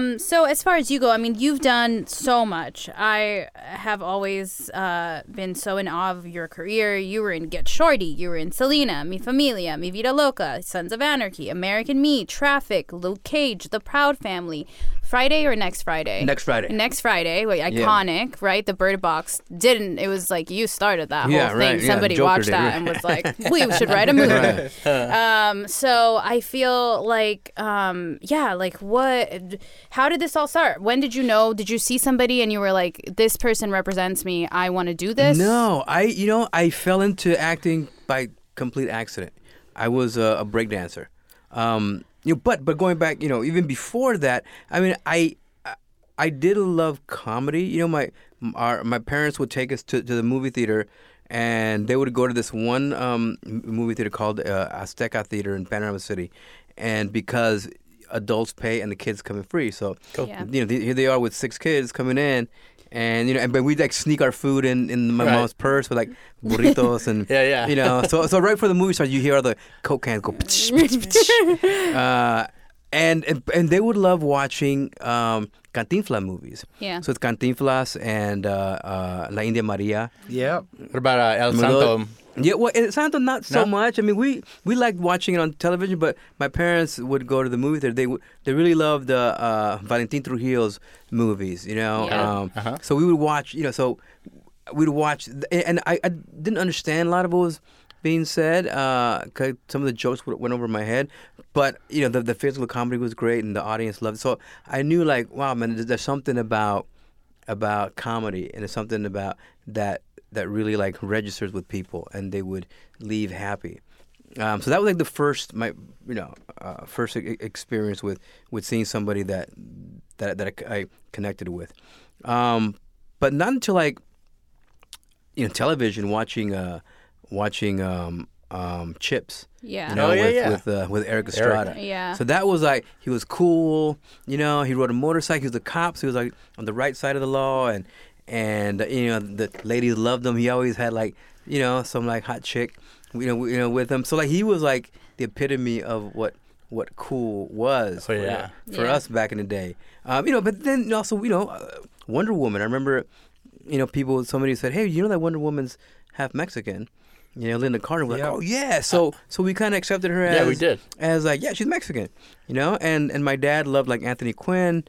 [SPEAKER 3] Um, so as far as you go, I mean, you've done so much. I have always uh, been so in awe of your career. You were in Get Shorty, you were in Selena, Mi Familia, Mi Vida Loca, Sons of Anarchy, American Me, Traffic, Luke Cage, The Proud Family. Friday or next Friday?
[SPEAKER 5] Next Friday.
[SPEAKER 3] Next Friday, wait, iconic, right? The Bird Box didn't. It was like you started that
[SPEAKER 5] Yeah,
[SPEAKER 3] whole thing.
[SPEAKER 5] right,
[SPEAKER 3] Somebody
[SPEAKER 5] Joker
[SPEAKER 3] watched
[SPEAKER 5] did,
[SPEAKER 3] that
[SPEAKER 5] right.
[SPEAKER 3] and was like, *laughs* "We should write a movie."
[SPEAKER 5] Right.
[SPEAKER 3] Um, so I feel like, um, yeah, like what? How did this all start? When did you know? Did you see somebody and you were like, "This person represents me. I want to do this."
[SPEAKER 5] No, I you know I fell into acting by complete accident. I was a, a breakdancer. Um, you know, but but going back, you know, even before that, I mean, I I- I did love comedy. You know, my our my parents would take us to, to the movie theater. And they would go to this one um, movie theater called uh, Azteca Theater in Panorama City, and because adults pay and the kids come in free, so
[SPEAKER 3] Yeah.
[SPEAKER 5] you know, th- here they are with six kids coming in, and you know, and but we like sneak our food in in my
[SPEAKER 2] Right.
[SPEAKER 5] mom's purse with like burritos and *laughs*
[SPEAKER 2] Yeah, yeah.
[SPEAKER 5] you know, so so right before the movie starts, you hear all the coke cans go, *laughs* uh, and, and and they would love watching um, Cantinflas movies.
[SPEAKER 3] Yeah.
[SPEAKER 5] So it's Cantinflas and uh, uh, La India Maria.
[SPEAKER 4] Yeah.
[SPEAKER 2] What about uh, El Santo?
[SPEAKER 5] Yeah, well, in Santo not so
[SPEAKER 2] No?
[SPEAKER 5] much. I mean, we we liked watching it on television, but my parents would go to the movie theater. They they really loved uh, uh, Valentin Trujillo's movies, you know.
[SPEAKER 3] Yeah.
[SPEAKER 5] Um,
[SPEAKER 2] Uh-huh.
[SPEAKER 5] So we would watch, you know. So we'd watch, and I, I didn't understand a lot of what was being said. Uh, some of the jokes went over my head, but you know, the the physical comedy was great, and the audience loved it. So I knew, like, wow, man, there's, something about about comedy, and there's something about that that really like registers with people, and they would leave happy. Um, so that was like the first my you know uh, first experience with with seeing somebody that that that I, I connected with, um, but not until like you know television watching uh watching um um Chips.
[SPEAKER 3] Yeah.
[SPEAKER 5] You know,
[SPEAKER 2] Oh, yeah,
[SPEAKER 5] with
[SPEAKER 2] yeah.
[SPEAKER 5] with uh, with Erik Estrada.
[SPEAKER 3] Yeah.
[SPEAKER 5] So that was like he was cool. You know, he rode a motorcycle. He was a cop. So he was like on the right side of the law, and and uh, you know the ladies loved him. He always had like you know some like hot chick, you know, you know with him. So like he was like the epitome of what what cool was
[SPEAKER 2] Oh,
[SPEAKER 5] for,
[SPEAKER 2] yeah.
[SPEAKER 5] for
[SPEAKER 3] Yeah.
[SPEAKER 5] us back in the day. Um, you know, but then also you know uh, Wonder Woman. I remember you know people somebody said, hey, you know that Wonder Woman's half Mexican. You know, Lynda Carter was
[SPEAKER 4] Yeah.
[SPEAKER 5] like, "Oh yeah," so so we kind of accepted her as
[SPEAKER 2] Yeah, we did.
[SPEAKER 5] as like, yeah, she's Mexican, you know. And and my dad loved like Anthony Quinn,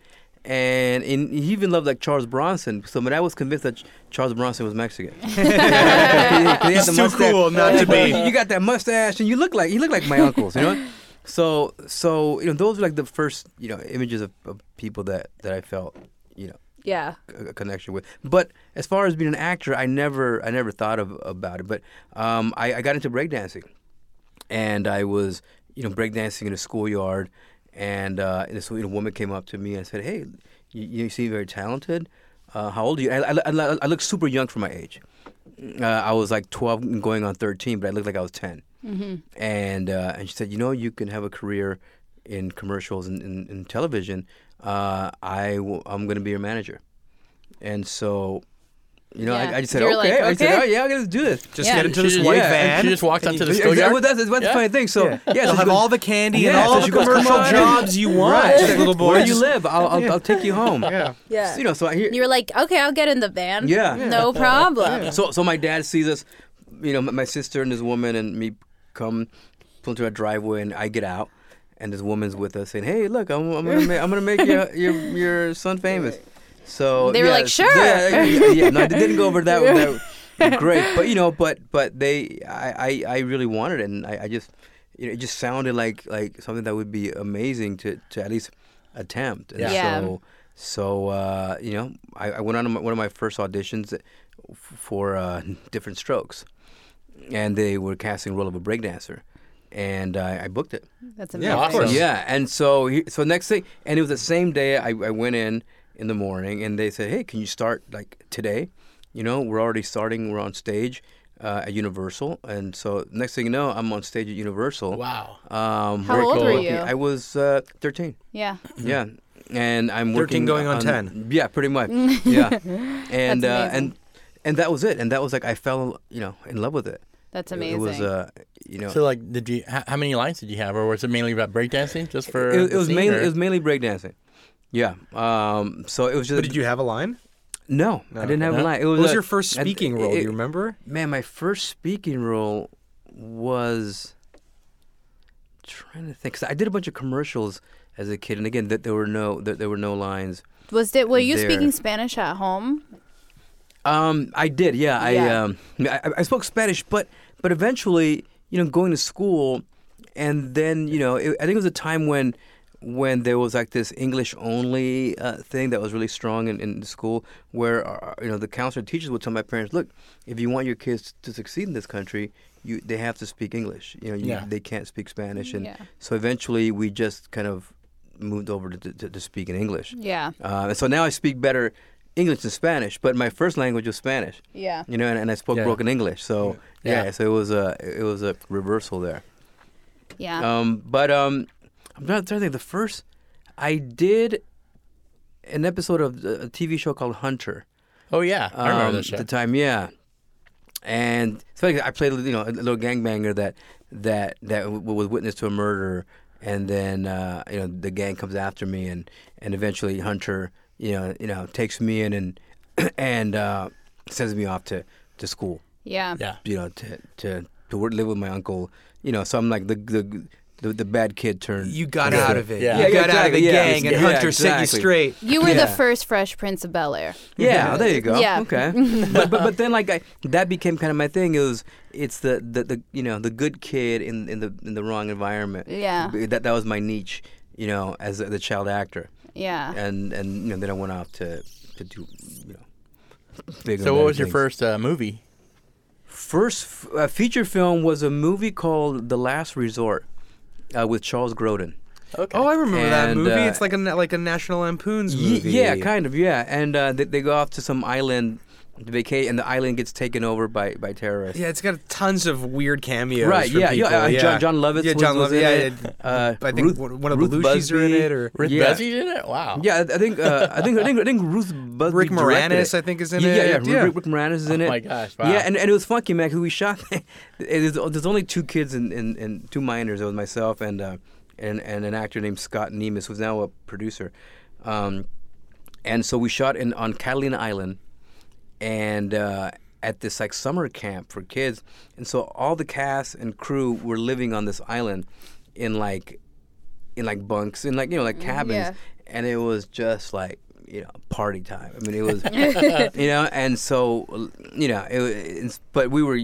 [SPEAKER 5] and, and he even loved like Charles Bronson. So my dad was convinced that Charles Bronson was Mexican. *laughs*
[SPEAKER 4] He's too cool not to be. *laughs*
[SPEAKER 5] You got that mustache, and you look like you look like my uncles, you know. *laughs* So so you know those are like the first you know images of, of people that that I felt you know
[SPEAKER 3] yeah.
[SPEAKER 5] connection with. But as far as being an actor, I never I never thought of about it. But um, I, I got into breakdancing, and I was you know breakdancing in a schoolyard, and uh, this you know, woman came up to me and said, "Hey, you, you seem very talented. Uh, how old are you?" I, I, I, I look super young for my age. Uh, I was like 12 going on 13, but I looked like I was 10.
[SPEAKER 3] Mm-hmm.
[SPEAKER 5] And uh, and she said, you know, you can have a career in commercials and in, in television. Uh, I w- I'm going to be your manager. And so, you know,
[SPEAKER 3] Yeah.
[SPEAKER 5] I, I just said,
[SPEAKER 3] You're
[SPEAKER 5] okay. I said,
[SPEAKER 3] okay.
[SPEAKER 5] oh, yeah, I'm going to do this.
[SPEAKER 4] Just
[SPEAKER 3] Yeah.
[SPEAKER 4] get into
[SPEAKER 2] She
[SPEAKER 4] this
[SPEAKER 2] just-
[SPEAKER 4] white
[SPEAKER 5] yeah,
[SPEAKER 2] And
[SPEAKER 4] van.
[SPEAKER 2] she just walked onto the
[SPEAKER 5] Yeah,
[SPEAKER 2] schoolyard.
[SPEAKER 5] well, that's, that's the funny thing. So, yeah,
[SPEAKER 4] They'll
[SPEAKER 5] so she
[SPEAKER 4] have
[SPEAKER 5] goes-
[SPEAKER 4] all the candy
[SPEAKER 5] Yeah,
[SPEAKER 4] and all
[SPEAKER 5] so
[SPEAKER 4] the commercial jobs you *laughs* want,
[SPEAKER 5] Right. She's
[SPEAKER 4] little boys.
[SPEAKER 5] Where you live? I'll, I'll, I'll take you home.
[SPEAKER 4] Yeah.
[SPEAKER 3] Yeah.
[SPEAKER 5] You know, so I hear.
[SPEAKER 3] You were like, okay, I'll get in the van.
[SPEAKER 5] Yeah.
[SPEAKER 3] No problem.
[SPEAKER 5] So so my dad sees us, you know, my my sister and this woman and me come pull into a driveway and I get out and this woman's with us saying, "Hey, look, I'm, I'm gonna make I'm gonna make your *laughs* your your son famous." So
[SPEAKER 3] They were
[SPEAKER 5] yeah,
[SPEAKER 3] like, "Sure."
[SPEAKER 5] Yeah, yeah, yeah, no, it didn't go over that. that *laughs* great, but you know, but but they, I, I, I really wanted it, and I, I just, you know, it just sounded like like something that would be amazing to to at least attempt. And
[SPEAKER 2] Yeah.
[SPEAKER 5] So so uh, you know, I, I went on my, one of my first auditions for uh, *laughs* Diff'rent Strokes, and they were casting the role of a breakdancer, and I, I booked it.
[SPEAKER 3] That's
[SPEAKER 4] Yeah,
[SPEAKER 3] amazing.
[SPEAKER 4] of course.
[SPEAKER 5] Yeah, and so he, so next thing, and it was the same day I, I went in in the morning, and they said, "Hey, can you start like today? You know, we're already starting. We're on stage uh, at Universal, and so next thing you know, I'm on stage at Universal.
[SPEAKER 2] Wow.
[SPEAKER 5] Um,
[SPEAKER 3] How
[SPEAKER 5] working-
[SPEAKER 3] old were you?
[SPEAKER 5] I was uh, 13.
[SPEAKER 3] Yeah.
[SPEAKER 5] Yeah, and I'm
[SPEAKER 4] 13
[SPEAKER 5] working
[SPEAKER 4] going on 10.
[SPEAKER 5] Yeah, pretty much. *laughs* yeah, and
[SPEAKER 3] That's
[SPEAKER 5] uh, and and that was it. And that was like I fell, you know, in love with it.
[SPEAKER 3] That's amazing.
[SPEAKER 5] It, was, uh, you know,
[SPEAKER 2] So like, did you? How, how many lines did you have, or was it mainly about breakdancing, just for?
[SPEAKER 5] it, it was
[SPEAKER 2] scene,
[SPEAKER 5] mainly
[SPEAKER 2] or-
[SPEAKER 5] it was mainly breakdancing. Yeah. Um, so it was just.
[SPEAKER 4] But did you have a line?
[SPEAKER 5] No, I didn't have
[SPEAKER 2] No?
[SPEAKER 5] a line. It was,
[SPEAKER 4] What was
[SPEAKER 5] a-
[SPEAKER 4] your first
[SPEAKER 5] I-
[SPEAKER 4] speaking role? Do you remember?
[SPEAKER 5] Man, my first speaking role was trying to think. Cause I did a bunch of commercials as a kid, and again, that there were no there, there were no lines.
[SPEAKER 3] Was it? Were you
[SPEAKER 5] There.
[SPEAKER 3] speaking Spanish at home?
[SPEAKER 5] Um, I did, yeah. I um, I, I spoke Spanish, but but eventually, you know, going to school, and then you know, it, I think it was a time when when there was like this English only uh, thing that was really strong in, in school, where uh, you know the counselor teachers would tell my parents, look, if you want your kids to succeed in this country, you they have to speak English. You know, you,
[SPEAKER 2] Yeah.
[SPEAKER 5] they can't speak Spanish, and
[SPEAKER 3] Yeah.
[SPEAKER 5] so eventually we just kind of moved over to to, to speak in English.
[SPEAKER 3] Yeah.
[SPEAKER 5] Uh, and so now I speak better English and Spanish, but my first language was Spanish.
[SPEAKER 3] Yeah.
[SPEAKER 5] You know, and, and I spoke
[SPEAKER 2] Yeah.
[SPEAKER 5] broken English. So yeah.
[SPEAKER 2] Yeah.
[SPEAKER 5] so it was a it was a reversal there.
[SPEAKER 3] Yeah.
[SPEAKER 5] Um, but um, I'm not trying to think. The first I did an episode of a TV show called Hunter.
[SPEAKER 2] Oh yeah, I remember
[SPEAKER 5] um,
[SPEAKER 2] this show.
[SPEAKER 5] At the time, yeah. And it's funny, I played you know a little gangbanger that that that w- was witness to a murder, and then uh, you know the gang comes after me, and and eventually Hunter you know you know takes me in and *clears throat* and uh, sends me off to to school.
[SPEAKER 3] yeah.
[SPEAKER 2] yeah.
[SPEAKER 5] You know to to to work, live with my uncle. You know, so I'm like the the the, the bad kid turned.
[SPEAKER 4] You got
[SPEAKER 2] Yeah.
[SPEAKER 4] out of it.
[SPEAKER 2] Yeah.
[SPEAKER 4] You
[SPEAKER 2] Yeah,
[SPEAKER 4] got out of the
[SPEAKER 5] yeah.
[SPEAKER 4] gang, and
[SPEAKER 5] Yeah,
[SPEAKER 4] Hunter set you straight.
[SPEAKER 3] You were the first Fresh Prince of Bel Air.
[SPEAKER 5] Yeah, there you go.
[SPEAKER 3] Yeah.
[SPEAKER 5] Okay. *laughs* but, but but then like I, that became kind of my thing. It was it's the, the, the you know the good kid in, in the in the wrong environment.
[SPEAKER 3] Yeah.
[SPEAKER 5] That that was my niche. You know, as a, the child actor,
[SPEAKER 3] Yeah.
[SPEAKER 5] and and you know then I went off to to do you know. bigger
[SPEAKER 2] So what
[SPEAKER 5] better
[SPEAKER 2] was your first uh, movie?
[SPEAKER 5] First f- uh, feature film was a movie called The Last Resort, uh, with Charles Grodin.
[SPEAKER 2] Okay.
[SPEAKER 4] Oh, I remember that movie.
[SPEAKER 5] uh,
[SPEAKER 4] it's like a like a National Lampoon's
[SPEAKER 5] Ye-
[SPEAKER 4] movie.
[SPEAKER 5] yeah, kind of, yeah. And uh, they, they go off to some island to vacate, and the island gets taken over by, by terrorists.
[SPEAKER 4] Yeah, it's got tons of weird cameos.
[SPEAKER 5] Right, yeah,
[SPEAKER 4] people.
[SPEAKER 5] yeah, uh, John- Jon Lovitz
[SPEAKER 4] Yeah,
[SPEAKER 5] Jon
[SPEAKER 4] Lovitz. Yeah,
[SPEAKER 5] it. Uh,
[SPEAKER 4] I think
[SPEAKER 5] Ruth-
[SPEAKER 4] one one of
[SPEAKER 5] Ruth
[SPEAKER 4] the Lucys are in it, or
[SPEAKER 2] Ruth
[SPEAKER 5] yeah.
[SPEAKER 2] Buzzi's in it. Wow.
[SPEAKER 5] Yeah, I I think uh, I think I think I think Ruth Busby
[SPEAKER 4] Rick Moranis,
[SPEAKER 5] it.
[SPEAKER 4] I think, is in
[SPEAKER 5] yeah,
[SPEAKER 4] it.
[SPEAKER 5] Yeah, yeah,
[SPEAKER 4] Yeah.
[SPEAKER 5] Rick, Rick Moranis is in
[SPEAKER 2] Oh
[SPEAKER 5] it.
[SPEAKER 2] my gosh, wow.
[SPEAKER 5] Yeah, and, and it was funky, man, because we shot. *laughs* there's, there's only two kids and, and, and two minors. It was myself and uh, and and an actor named Scott Nemes, who's now a producer. Um, and so we shot in on Catalina Island, and uh, at this like summer camp for kids. And so all the cast and crew were living on this island in like in like bunks in like you know like cabins,
[SPEAKER 3] yeah.
[SPEAKER 5] and it was just like you know party time. I mean, it was *laughs* *laughs* you know, and so you know, it, it's, but we were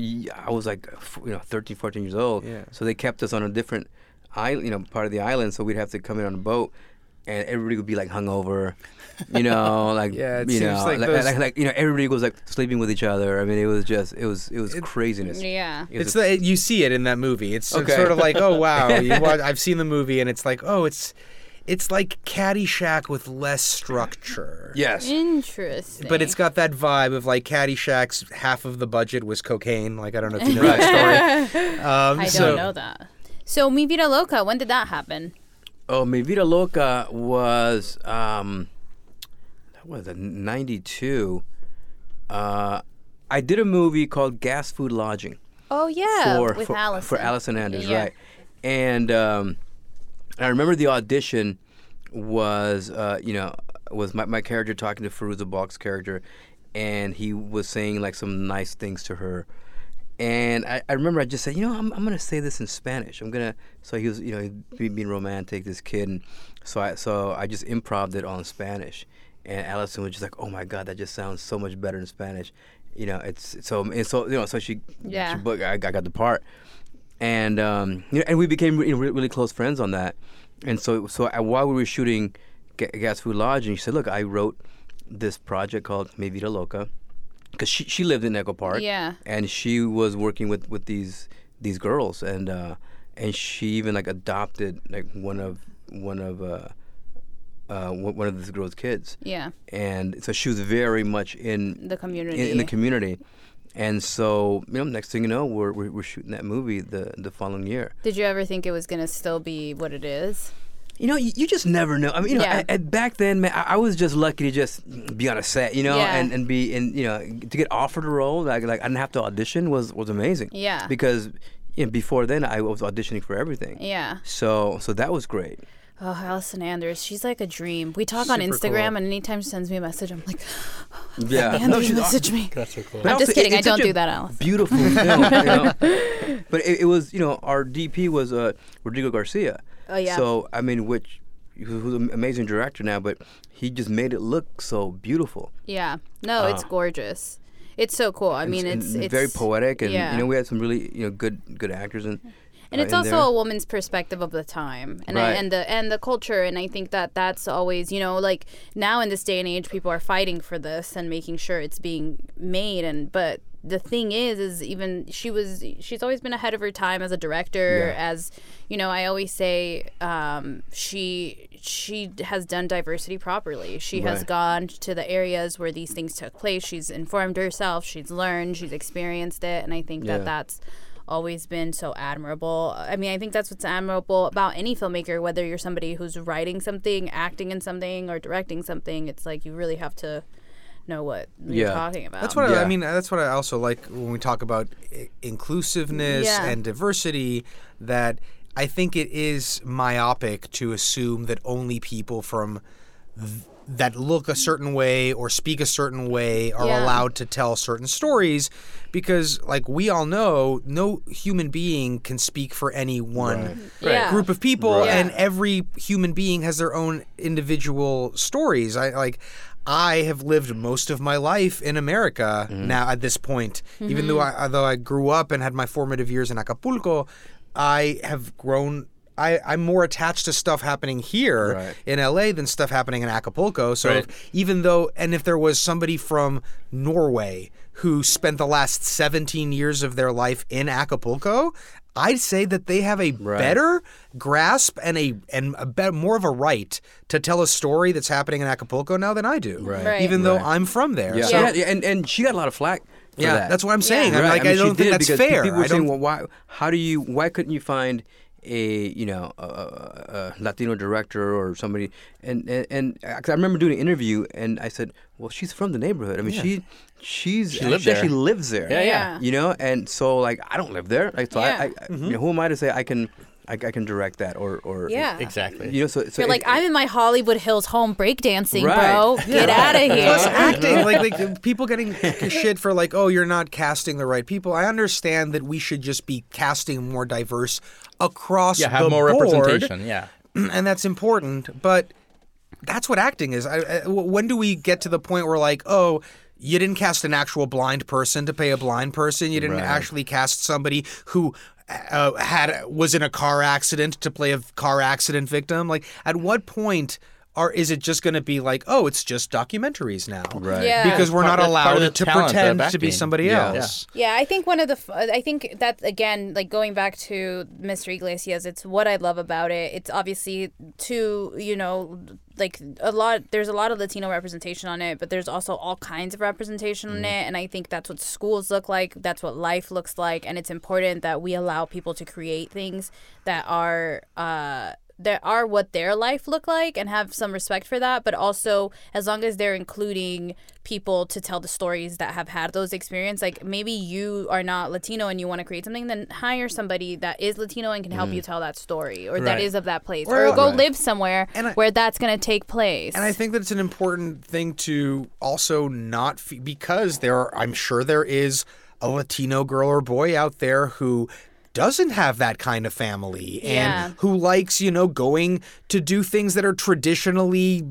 [SPEAKER 5] I was like you know 13, 14 years old,
[SPEAKER 4] Yeah.
[SPEAKER 5] so they kept us on a different island, you know, part of the island, so we'd have to come in on a boat. And everybody would be like hungover, you know, *laughs* like
[SPEAKER 4] Yeah,
[SPEAKER 5] you know,
[SPEAKER 4] like
[SPEAKER 5] like,
[SPEAKER 4] those-
[SPEAKER 5] like, like, you know, everybody was like sleeping with each other. I mean, it was just, it was, it was
[SPEAKER 4] It-
[SPEAKER 5] craziness.
[SPEAKER 3] Yeah.
[SPEAKER 5] It was
[SPEAKER 4] It's
[SPEAKER 5] a-
[SPEAKER 4] the, you see it in that movie. It's, it's sort of like, oh wow, *laughs* you watch, I've seen the movie, and it's like, oh, it's it's like Caddyshack with less structure.
[SPEAKER 5] yes,
[SPEAKER 3] Interesting.
[SPEAKER 4] But it's got that vibe of like Caddyshack's half of the budget was cocaine. Like I don't know if you know that *laughs* story. Um,
[SPEAKER 3] I don't
[SPEAKER 4] so,
[SPEAKER 3] know that. So Mi Vida Loca, when did that happen?
[SPEAKER 5] Oh, Mi Vida Loca was um, that was a '92. Uh, I did a movie called Gas Food Lodging
[SPEAKER 3] Oh yeah,
[SPEAKER 5] for
[SPEAKER 3] with
[SPEAKER 5] for,
[SPEAKER 3] Allison.
[SPEAKER 5] for Allison Anders,
[SPEAKER 3] Yeah.
[SPEAKER 5] right? And um, I remember the audition was uh, you know was my, my character talking to Fairuza Balk's character, and he was saying like some nice things to her. And I, I remember I just said, you know, I'm, I'm gonna say this in Spanish. I'm gonna. So he was, you know, being romantic, this kid, and so I so I just improv it on Spanish. And Allison was just like, oh my god, that just sounds so much better in Spanish. You know, it's so and so you know so she
[SPEAKER 3] Yeah.
[SPEAKER 5] she booked, I, I got the part, and um you know, and we became re- really, really close friends on that. And so so uh, while we were shooting Ga- Gas Food Lodge, and she said, look, I wrote this project called Mi Vida Loca because she she lived in Echo Park.
[SPEAKER 3] Yeah.
[SPEAKER 5] And she was working with with these these girls, and uh, and she even like adopted like one of one of uh, uh, one of this girl's kids,
[SPEAKER 3] Yeah,
[SPEAKER 5] and so she was very much in
[SPEAKER 3] the community.
[SPEAKER 5] in, in the community. And so, you know, next thing you know, we're, we're, we're shooting that movie the the following year.
[SPEAKER 3] Did you ever think it was gonna still be what it is?
[SPEAKER 5] You know, you, you just never know. I mean, you know,
[SPEAKER 3] Yeah.
[SPEAKER 5] at, at back then, man, I, I was just lucky to just be on a set, you know,
[SPEAKER 3] Yeah.
[SPEAKER 5] and, and be and you know to get offered a role like like I didn't have to audition was was amazing.
[SPEAKER 3] Yeah.
[SPEAKER 5] Because you know, before then I was auditioning for everything.
[SPEAKER 3] Yeah.
[SPEAKER 5] So so that was great.
[SPEAKER 3] Oh, Allison Anders, she's like a dream. We talk on Instagram,
[SPEAKER 5] cool.
[SPEAKER 3] and anytime she sends me a message, I'm like, *gasps*
[SPEAKER 5] Yeah.
[SPEAKER 3] Anders,
[SPEAKER 5] she's-
[SPEAKER 3] message me.
[SPEAKER 2] That's so cool.
[SPEAKER 5] But
[SPEAKER 3] I'm just
[SPEAKER 5] also,
[SPEAKER 3] kidding. I don't do that, Allison.
[SPEAKER 5] Beautiful film, you know. *laughs* But it, it was, you know, our DP was uh, Rodrigo Garcia.
[SPEAKER 3] Oh, yeah.
[SPEAKER 5] So I mean, which who's an amazing director now, but he just made it look so beautiful.
[SPEAKER 3] Yeah. No, it's gorgeous. It's so cool. I mean, it's it's
[SPEAKER 5] very poetic, and
[SPEAKER 3] yeah.
[SPEAKER 5] you know, we had some really, you know, good good actors in.
[SPEAKER 3] and
[SPEAKER 5] uh,
[SPEAKER 3] it's also
[SPEAKER 5] there.
[SPEAKER 3] a woman's perspective of the time and I, and the and the culture and I think that that's always you know like now in this day and age people are fighting for this and making sure it's being made and but the thing is is even she was she's always been ahead of her time as a director
[SPEAKER 5] Yeah.
[SPEAKER 3] as you know I always say um, she she has done diversity properly she has gone to the areas where these things took place she's informed herself she's learned she's experienced it and I think
[SPEAKER 5] Yeah.
[SPEAKER 3] that that's always been so admirable. I mean, I think that's what's admirable about any filmmaker, whether you're somebody who's writing something, acting in something, or directing something. It's like you really have to know what you're
[SPEAKER 5] Yeah.
[SPEAKER 3] talking about.
[SPEAKER 4] That's what I, I mean. That's what I also like when we talk about i- inclusiveness
[SPEAKER 3] Yeah.
[SPEAKER 4] and diversity. That I think it is myopic to assume that only people from th- that look a certain way or speak a certain way are
[SPEAKER 3] Yeah.
[SPEAKER 4] allowed to tell certain stories, because like we all know, no human being can speak for any one mm-hmm.
[SPEAKER 3] Yeah.
[SPEAKER 4] group of people
[SPEAKER 3] Right.
[SPEAKER 4] and every human being has their own individual stories i like i have lived most of my life in america mm-hmm. now at this point even mm-hmm. though I, although i grew up and had my formative years in acapulco i have grown I, I'm more attached to stuff happening here
[SPEAKER 5] Right.
[SPEAKER 4] in LA than stuff happening in Acapulco. So
[SPEAKER 2] Right.
[SPEAKER 4] if- even though, and if there was somebody from Norway who spent the last 17 years of their life in Acapulco, I'd say that they have a
[SPEAKER 5] Right.
[SPEAKER 4] better grasp and a and a bet more of a right to tell a story that's happening in Acapulco now than I do.
[SPEAKER 5] Right.
[SPEAKER 3] Right.
[SPEAKER 4] Even though
[SPEAKER 5] Right.
[SPEAKER 4] I'm from there.
[SPEAKER 5] Yeah,
[SPEAKER 4] So,
[SPEAKER 5] yeah, and and she got a lot of flack. For
[SPEAKER 4] yeah,
[SPEAKER 5] that.
[SPEAKER 4] that's what I'm saying.
[SPEAKER 3] Yeah.
[SPEAKER 4] I'm
[SPEAKER 5] Right.
[SPEAKER 4] like, I,
[SPEAKER 5] mean, she
[SPEAKER 4] don't think that's fair.
[SPEAKER 5] People were
[SPEAKER 4] I
[SPEAKER 5] saying,
[SPEAKER 4] don't,
[SPEAKER 5] well, why? How do you? Why couldn't you find a you know a, a, a Latino director or somebody? And and, and 'cause I remember doing an interview, and I said, well, she's from the neighborhood. I mean, she she's
[SPEAKER 2] She lived
[SPEAKER 5] she actually lives there.
[SPEAKER 2] Yeah,
[SPEAKER 3] yeah.
[SPEAKER 5] You know, and so like I don't live there. Like so,
[SPEAKER 3] Yeah.
[SPEAKER 5] I, I
[SPEAKER 4] Mm-hmm.
[SPEAKER 5] you know, who am I to say I can I, I can direct that or or
[SPEAKER 3] Yeah.
[SPEAKER 2] Exactly.
[SPEAKER 5] You know, so, so
[SPEAKER 3] You're
[SPEAKER 5] it-
[SPEAKER 3] like, I'm in my Hollywood Hills home breakdancing,
[SPEAKER 5] Right.
[SPEAKER 3] bro. Get out of here.
[SPEAKER 4] Plus acting, like, like *laughs* people getting shit for like, oh, you're not casting the right people. I understand that we should just be casting more diverse across the world.
[SPEAKER 2] yeah, have
[SPEAKER 4] the
[SPEAKER 2] more
[SPEAKER 4] board,
[SPEAKER 2] representation. Yeah. *clears throat*
[SPEAKER 4] and that's important. But that's what acting is. I, I, when do we get to the point where like, oh, you didn't cast an actual blind person to pay a blind person. You didn't
[SPEAKER 5] Right.
[SPEAKER 4] actually cast somebody who uh, had was in a car accident to play a car accident victim. Like, at what point? Are, is it just going to be like, oh, it's just documentaries now?
[SPEAKER 5] Right.
[SPEAKER 3] Yeah.
[SPEAKER 4] because we're
[SPEAKER 2] Part-
[SPEAKER 4] not
[SPEAKER 2] that's part of
[SPEAKER 4] allowed to pretend to be somebody
[SPEAKER 5] Yeah.
[SPEAKER 4] else.
[SPEAKER 3] Yeah, yeah. I think one of the, f- I think that again, like going back to Mr. Iglesias, it's what I love about it. It's obviously too, you know, like a lot, there's a lot of Latino representation on it, but there's also all kinds of representation on it. And I think that's what schools look like, that's what life looks like. And it's important that we allow people to create things that are, uh, that are what their life look like and have some respect for that but also as long as they're including people to tell the stories that have had those experiences like maybe you are not latino and you want to create something then hire somebody that is latino and can help you mm. tell that story or that
[SPEAKER 2] Right.
[SPEAKER 3] is of that place
[SPEAKER 4] Or-
[SPEAKER 3] or, go
[SPEAKER 4] Right.
[SPEAKER 3] live somewhere
[SPEAKER 4] And I-
[SPEAKER 3] where that's going to take place
[SPEAKER 4] And I think that it's an important thing to also not f- because there are, I'm sure there is a Latino girl or boy out there who doesn't have that kind of family and
[SPEAKER 3] Yeah.
[SPEAKER 4] who likes, you know, going to do things that are traditionally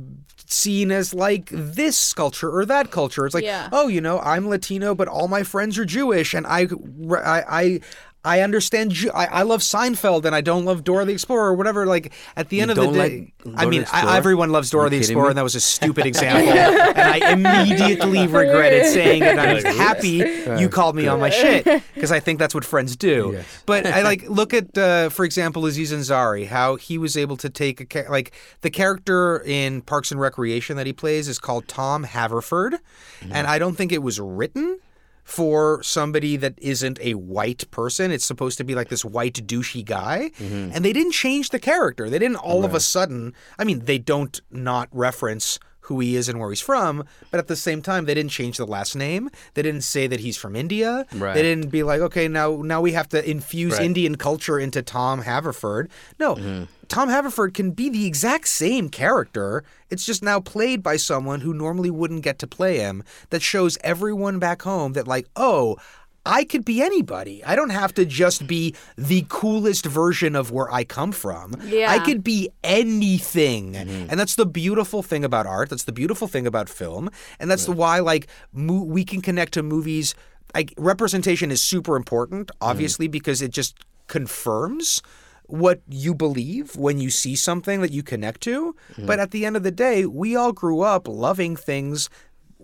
[SPEAKER 4] seen as like this culture or that culture. It's like,
[SPEAKER 3] Yeah.
[SPEAKER 4] oh, you know, I'm Latino, but all my friends are Jewish, and I, I, I. I understand. Ju- I, I love Seinfeld, and I don't love Dora the Explorer or whatever. Like at the end of the
[SPEAKER 5] don't
[SPEAKER 4] day,
[SPEAKER 5] like
[SPEAKER 4] I mean, I, everyone loves Dora the Explorer,
[SPEAKER 5] me?
[SPEAKER 4] and that was a stupid *laughs* example. and I immediately *laughs* regretted saying it. I was happy you called me on my shit *laughs* because I think that's what friends do.
[SPEAKER 5] Yes.
[SPEAKER 4] But I like look at, uh, for example, Aziz Ansari, how he was able to take a cha- like the character in Parks and Recreation that he plays is called Tom Haverford,
[SPEAKER 5] Mm-hmm.
[SPEAKER 4] and I don't think it was written for somebody that isn't a white person. It's supposed to be like this white douchey guy. Mm-hmm. And they didn't change the character. They didn't all of a sudden, I mean, they don't not reference who he is and where he's from, but at the same time they didn't change the last name. They didn't say that he's from India.
[SPEAKER 5] Right.
[SPEAKER 4] They didn't be like, okay, now now we have to infuse
[SPEAKER 2] Right.
[SPEAKER 4] Indian culture into Tom Haverford. No.
[SPEAKER 5] Mm-hmm.
[SPEAKER 4] Tom Haverford can be the exact same character. It's just now played by someone who normally wouldn't get to play him. That shows everyone back home that, like, oh, I could be anybody. I don't have to just be the coolest version of where I come from.
[SPEAKER 3] Yeah.
[SPEAKER 4] I could be anything. Mm-hmm. And that's the beautiful thing about art. That's the beautiful thing about film. And that's the why, like, mo- we can connect to movies. Like, representation is super important, mm-hmm. obviously, because it just confirms what you believe when you see something that you connect to. Mm-hmm. But at the end of the day, we all grew up loving things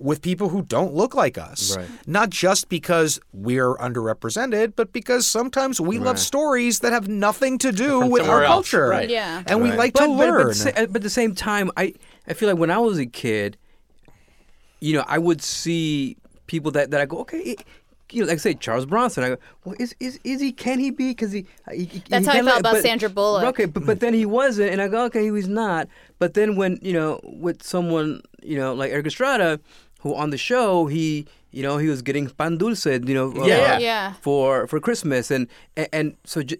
[SPEAKER 4] with people who don't look like us.
[SPEAKER 5] Right.
[SPEAKER 4] Not just because we're underrepresented, but because sometimes we love stories that have nothing to do
[SPEAKER 2] From
[SPEAKER 4] with our
[SPEAKER 2] else,
[SPEAKER 4] culture.
[SPEAKER 2] right.
[SPEAKER 3] Yeah.
[SPEAKER 4] And we like
[SPEAKER 5] but,
[SPEAKER 4] to
[SPEAKER 5] but-
[SPEAKER 4] learn.
[SPEAKER 5] Uh, but, sa- but at the same time, I I feel like when I was a kid, you know, I would see people that, that I go, okay, it- you know, like say Charles Bronson. I go, well, is is is he? Can he be? Because uh, he, he, he-
[SPEAKER 3] That's
[SPEAKER 5] he
[SPEAKER 3] how I felt
[SPEAKER 5] let-
[SPEAKER 3] about
[SPEAKER 5] but-
[SPEAKER 3] Sandra Bullock.
[SPEAKER 5] Okay, but but then he wasn't, and I go, okay, he was not. But then when you know, with someone you know like Erik Estrada, who on the show he. You know, he was getting pan dulce, you know, uh,
[SPEAKER 2] Yeah.
[SPEAKER 3] Yeah.
[SPEAKER 5] for for Christmas, and and, and so j-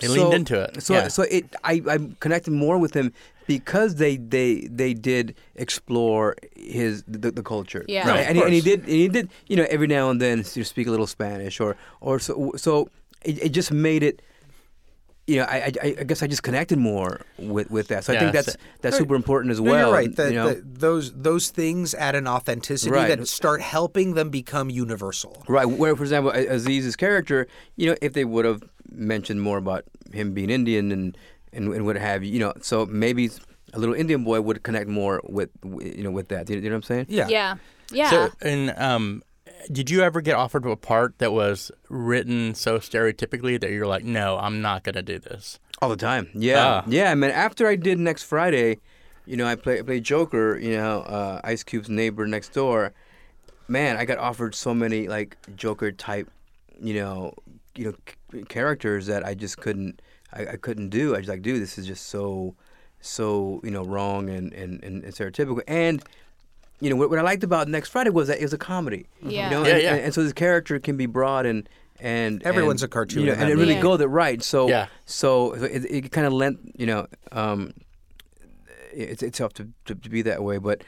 [SPEAKER 2] They leaned into it,
[SPEAKER 5] So
[SPEAKER 2] yeah.
[SPEAKER 5] so it I I connected more with him because they they they did explore his the, the culture.
[SPEAKER 3] Yeah.
[SPEAKER 2] Right, of
[SPEAKER 5] and, he, and he did and he did you know every now and then you speak a little Spanish or or so so it, it just made it. You know, I, I I guess I just connected more with, with that. So I think that's
[SPEAKER 2] so-
[SPEAKER 5] that's
[SPEAKER 4] Right.
[SPEAKER 5] super important as
[SPEAKER 4] No,
[SPEAKER 5] well.
[SPEAKER 4] you're right. That,
[SPEAKER 5] you know?
[SPEAKER 4] that those those things add an authenticity
[SPEAKER 5] Right.
[SPEAKER 4] that start helping them become universal.
[SPEAKER 5] Right. Where, for example, Aziz's character, you know, if they would have mentioned more about him being Indian and, and, and what have you, you know, so maybe a little Indian boy would connect more with, with, you know, with that. You know, you know what I'm saying?
[SPEAKER 4] Yeah.
[SPEAKER 3] Yeah. Yeah.
[SPEAKER 2] So, and um, did you ever get offered a part that was written so stereotypically that you're like, no, I'm not gonna do this?
[SPEAKER 5] All the time. Yeah.
[SPEAKER 2] Ah.
[SPEAKER 5] Yeah. I mean, after I did Next Friday, you know, I play, I played Joker, you know, uh, Ice Cube's neighbor next door. Man, I got offered so many like Joker type, you know, you know, c- characters that I just couldn't, I, I couldn't do. I was like, dude, this is just so, so you know, wrong and, and, and stereotypical. And you know, what, what I liked about Next Friday was that it was a comedy.
[SPEAKER 3] Yeah.
[SPEAKER 5] You know,
[SPEAKER 2] Yeah,
[SPEAKER 5] and,
[SPEAKER 2] yeah.
[SPEAKER 5] and, and so this character can be broad and and
[SPEAKER 4] Everyone's
[SPEAKER 5] and,
[SPEAKER 4] a cartoon
[SPEAKER 5] you know, and it really
[SPEAKER 3] movie.
[SPEAKER 5] go that right. So
[SPEAKER 2] Yeah.
[SPEAKER 5] so it, it kind of lent, you know, um, it's it's tough to, to, to be that way, but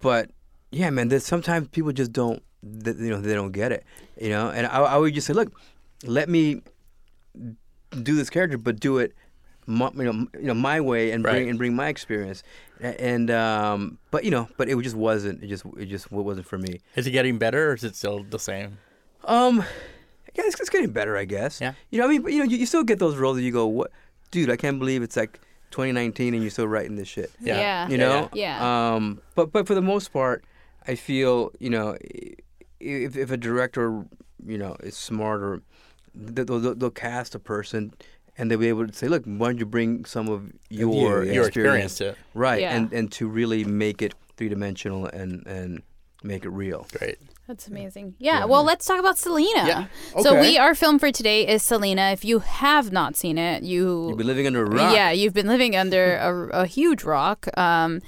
[SPEAKER 5] but yeah, man, there's sometimes people just don't, th- you know, they don't get it, you know, and I, I would just say, look, let me do this character, but do it, my, you know, you know, my way and bring
[SPEAKER 2] Right.
[SPEAKER 5] and bring my experience, and um, but you know, but it just wasn't, it just it just wasn't for me.
[SPEAKER 2] Is it getting better or is it still the same?
[SPEAKER 5] Um, yeah, it's, it's getting better, I guess.
[SPEAKER 2] Yeah.
[SPEAKER 5] You know, I mean, but, you know, you, you still get those roles that you go, "What, dude? I can't believe it's like 2019 and you're still writing this shit."
[SPEAKER 2] Yeah.
[SPEAKER 3] Yeah.
[SPEAKER 5] You know.
[SPEAKER 3] Yeah.
[SPEAKER 5] Um, but but for the most part, I feel you know, if if a director, you know, is smarter, they'll, they'll, they'll cast a person. And they'll be able to say, "Look, why don't you bring some of your
[SPEAKER 4] yeah.
[SPEAKER 2] Your experience to
[SPEAKER 5] right,
[SPEAKER 3] Yeah.
[SPEAKER 5] and and to really make it three dimensional and and make it real."
[SPEAKER 2] Great.
[SPEAKER 3] That's amazing. Yeah, well, let's talk about Selena.
[SPEAKER 2] Yeah.
[SPEAKER 3] So we our film for today is Selena. If you have not seen it, you
[SPEAKER 5] You've been living under a rock.
[SPEAKER 3] yeah, you've been living under a, a huge rock. Um,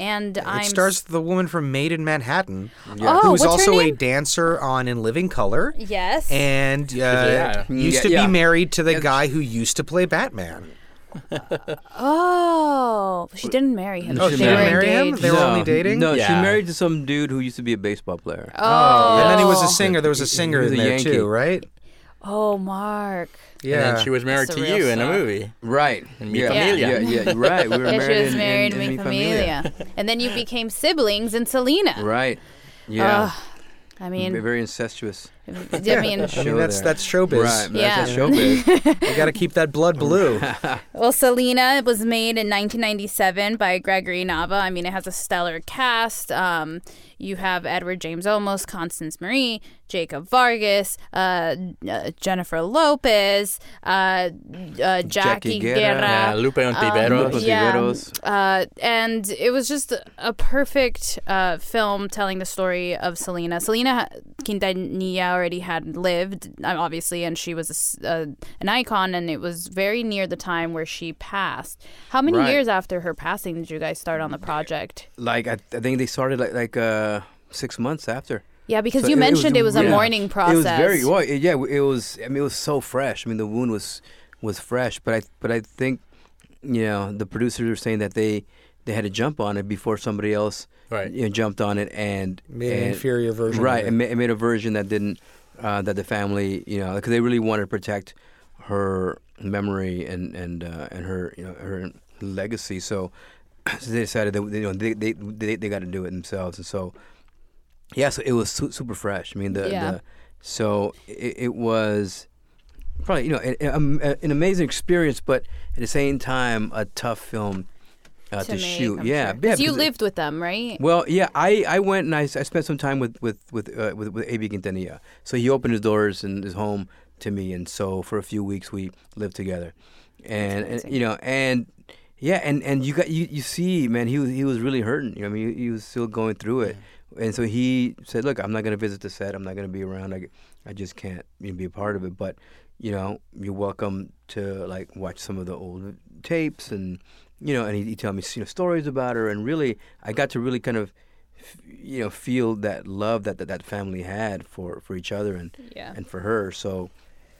[SPEAKER 3] and I'm
[SPEAKER 4] It stars the woman from Maid in Manhattan,
[SPEAKER 3] Oh,
[SPEAKER 4] who's also a dancer on In Living Color,
[SPEAKER 3] yes.
[SPEAKER 4] and uh,
[SPEAKER 2] Yeah.
[SPEAKER 4] used
[SPEAKER 5] Yeah,
[SPEAKER 4] to
[SPEAKER 5] yeah.
[SPEAKER 4] be married to the
[SPEAKER 5] Yeah.
[SPEAKER 4] guy who used to play Batman. *laughs*
[SPEAKER 3] oh, she didn't marry him.
[SPEAKER 5] Oh,
[SPEAKER 3] they
[SPEAKER 5] she didn't
[SPEAKER 3] were
[SPEAKER 4] marry him? They were only dating?
[SPEAKER 5] No,
[SPEAKER 2] Yeah.
[SPEAKER 5] she's married to some dude who used to be a baseball player.
[SPEAKER 3] Oh,
[SPEAKER 4] and then he was a singer. There was a singer
[SPEAKER 5] was
[SPEAKER 4] in
[SPEAKER 5] a
[SPEAKER 4] there
[SPEAKER 5] Yankee.
[SPEAKER 4] too, right?
[SPEAKER 3] Oh, Mark.
[SPEAKER 4] Yeah.
[SPEAKER 2] And then she was married to
[SPEAKER 3] a real
[SPEAKER 2] you in a movie.
[SPEAKER 5] Right.
[SPEAKER 2] And Mi
[SPEAKER 5] yeah.
[SPEAKER 2] Familia.
[SPEAKER 5] Yeah, yeah, you're right. We *laughs* were
[SPEAKER 3] Yeah,
[SPEAKER 5] married
[SPEAKER 3] she was
[SPEAKER 5] in,
[SPEAKER 3] married
[SPEAKER 5] in,
[SPEAKER 3] with
[SPEAKER 5] in Mi
[SPEAKER 3] Familia. and then you became siblings in Selena.
[SPEAKER 5] Right. Yeah.
[SPEAKER 3] Ugh, I mean,
[SPEAKER 5] very incestuous. *laughs*
[SPEAKER 3] I mean,
[SPEAKER 4] I mean,
[SPEAKER 5] Show
[SPEAKER 4] that's
[SPEAKER 5] there.
[SPEAKER 4] that's showbiz.
[SPEAKER 5] Right.
[SPEAKER 3] Yeah.
[SPEAKER 5] That's, that's showbiz. *laughs*
[SPEAKER 4] You got to keep that blood blue. *laughs*
[SPEAKER 3] Well, Selena was made in 1997 by Gregory Nava. I mean, it has a stellar cast. Um, you have Edward James Olmos, Constance Marie, Jacob Vargas, uh, uh, Jennifer Lopez, uh, uh, Jackie,
[SPEAKER 5] Guerra.
[SPEAKER 3] Guerra.
[SPEAKER 2] Yeah, Lupe Ontiveros.
[SPEAKER 5] Lupe
[SPEAKER 3] yeah, uh, and it was just a perfect uh, film telling the story of Selena. Selena Quintanilla already had lived, uh, obviously, and she was a uh, an icon, and it was very near the time where she passed. How many
[SPEAKER 5] Right.
[SPEAKER 3] years after her passing did you guys start on the project?
[SPEAKER 5] Like I, I think they started like like uh, six months after.
[SPEAKER 3] Yeah, because
[SPEAKER 5] So
[SPEAKER 3] you
[SPEAKER 5] it- it was
[SPEAKER 3] mentioned it was, a
[SPEAKER 5] yeah.
[SPEAKER 3] mourning process.
[SPEAKER 5] It was very well. it- Yeah, it was. I mean, it was so fresh. I mean, the wound was was fresh. But I but I think you know the producers were saying that they they had to jump on it before somebody else
[SPEAKER 2] Right.
[SPEAKER 5] you know, jumped on it and
[SPEAKER 4] Made an inferior version.
[SPEAKER 5] right
[SPEAKER 4] Of
[SPEAKER 5] and
[SPEAKER 4] it.
[SPEAKER 5] ma- made a version that didn't uh, that the family you know because they really wanted to protect her memory and and uh, and her you know her legacy. So, *clears throat* so they decided that you know they they they, they got to do it themselves, and so yeah, so it was su- super fresh. I mean the,
[SPEAKER 3] Yeah.
[SPEAKER 5] the so it, it was probably you know an, an an amazing experience, but at the same time a tough film uh, to,
[SPEAKER 3] make,
[SPEAKER 5] shoot.
[SPEAKER 3] I'm
[SPEAKER 5] yeah,
[SPEAKER 3] sure.
[SPEAKER 5] yeah,
[SPEAKER 3] you lived with them, right?
[SPEAKER 5] well, yeah, I, I went and I, I spent some time with with with uh, with, with AB Quintanilla. So he opened his doors and his home to me, and so for a few weeks we lived together, and, and you know, and yeah, and, and you got you, you see, man, he was he was really hurting. You know, I mean, he, he was still going through it, and so he said, "Look, I'm not gonna visit the set. I'm not gonna be around. I, I just can't you know, be a part of it." But you know, you're welcome to like watch some of the old tapes and you know, and he, he tell me you know stories about her, and really, I got to really kind of, you know, feel that love that that, that family had for, for each other and
[SPEAKER 3] Yeah.
[SPEAKER 5] and for her. So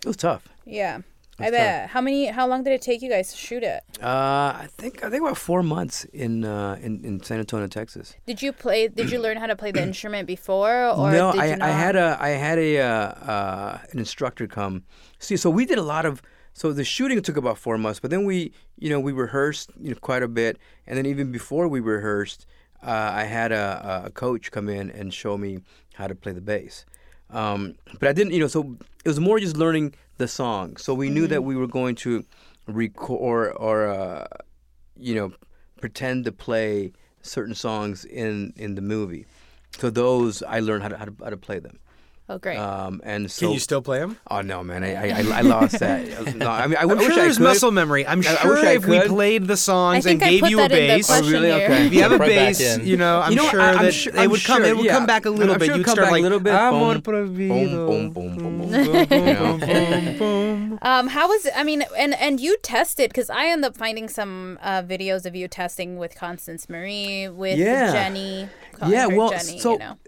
[SPEAKER 5] it was tough.
[SPEAKER 3] Yeah. I
[SPEAKER 5] That's
[SPEAKER 3] bet. How many? How long did it take you guys to shoot it?
[SPEAKER 5] Uh, I think I think about four months in uh, in in San Antonio, Texas.
[SPEAKER 3] Did you play? Did you learn how to play the instrument before, or
[SPEAKER 5] no, I? I had a I had a uh, uh, an instructor come. See, so we did a lot of. So the shooting took about four months, but then we, you know, we rehearsed you know quite a bit, and then even before we rehearsed, uh, I had a, a coach come in and show me how to play the bass. Um, but I didn't, you know, so it was more just learning the song. So we knew that we were going to record or, or uh, you know, pretend to play certain songs in in the movie. So those I learned how to how to, how to play them.
[SPEAKER 3] Oh, great.
[SPEAKER 5] Um, and so
[SPEAKER 4] Can you still play them?
[SPEAKER 5] oh no, man, I I, I, I lost that. *laughs* No, I mean, I,
[SPEAKER 4] I'm
[SPEAKER 5] wish
[SPEAKER 4] sure
[SPEAKER 5] I
[SPEAKER 4] there's
[SPEAKER 5] could.
[SPEAKER 4] muscle memory. I'm
[SPEAKER 5] I- I
[SPEAKER 4] sure
[SPEAKER 5] wish I
[SPEAKER 4] if we played the songs and
[SPEAKER 3] I
[SPEAKER 4] gave you a
[SPEAKER 3] that in
[SPEAKER 4] bass,
[SPEAKER 3] question
[SPEAKER 5] really? Okay.
[SPEAKER 4] if you have a
[SPEAKER 2] Right
[SPEAKER 4] bass, you know, I'm
[SPEAKER 5] You know
[SPEAKER 4] sure
[SPEAKER 5] I- I'm
[SPEAKER 4] that
[SPEAKER 5] sure-
[SPEAKER 4] they
[SPEAKER 5] I'm
[SPEAKER 4] would come. It would
[SPEAKER 5] yeah.
[SPEAKER 4] come back a little
[SPEAKER 5] I'm
[SPEAKER 4] bit.
[SPEAKER 5] sure it
[SPEAKER 4] You'd start
[SPEAKER 5] back a
[SPEAKER 4] like
[SPEAKER 5] little bit.
[SPEAKER 4] Amor
[SPEAKER 5] Boom,
[SPEAKER 4] prohibido.
[SPEAKER 5] boom, boom, boom, boom, boom. *laughs* *laughs*
[SPEAKER 3] Um, how was it? I mean, and and you tested because I end up finding some uh, videos of you testing with Constance Marie, with
[SPEAKER 5] Yeah.
[SPEAKER 3] Jenny.
[SPEAKER 5] yeah, well,
[SPEAKER 3] Jenny,
[SPEAKER 5] so
[SPEAKER 3] you know.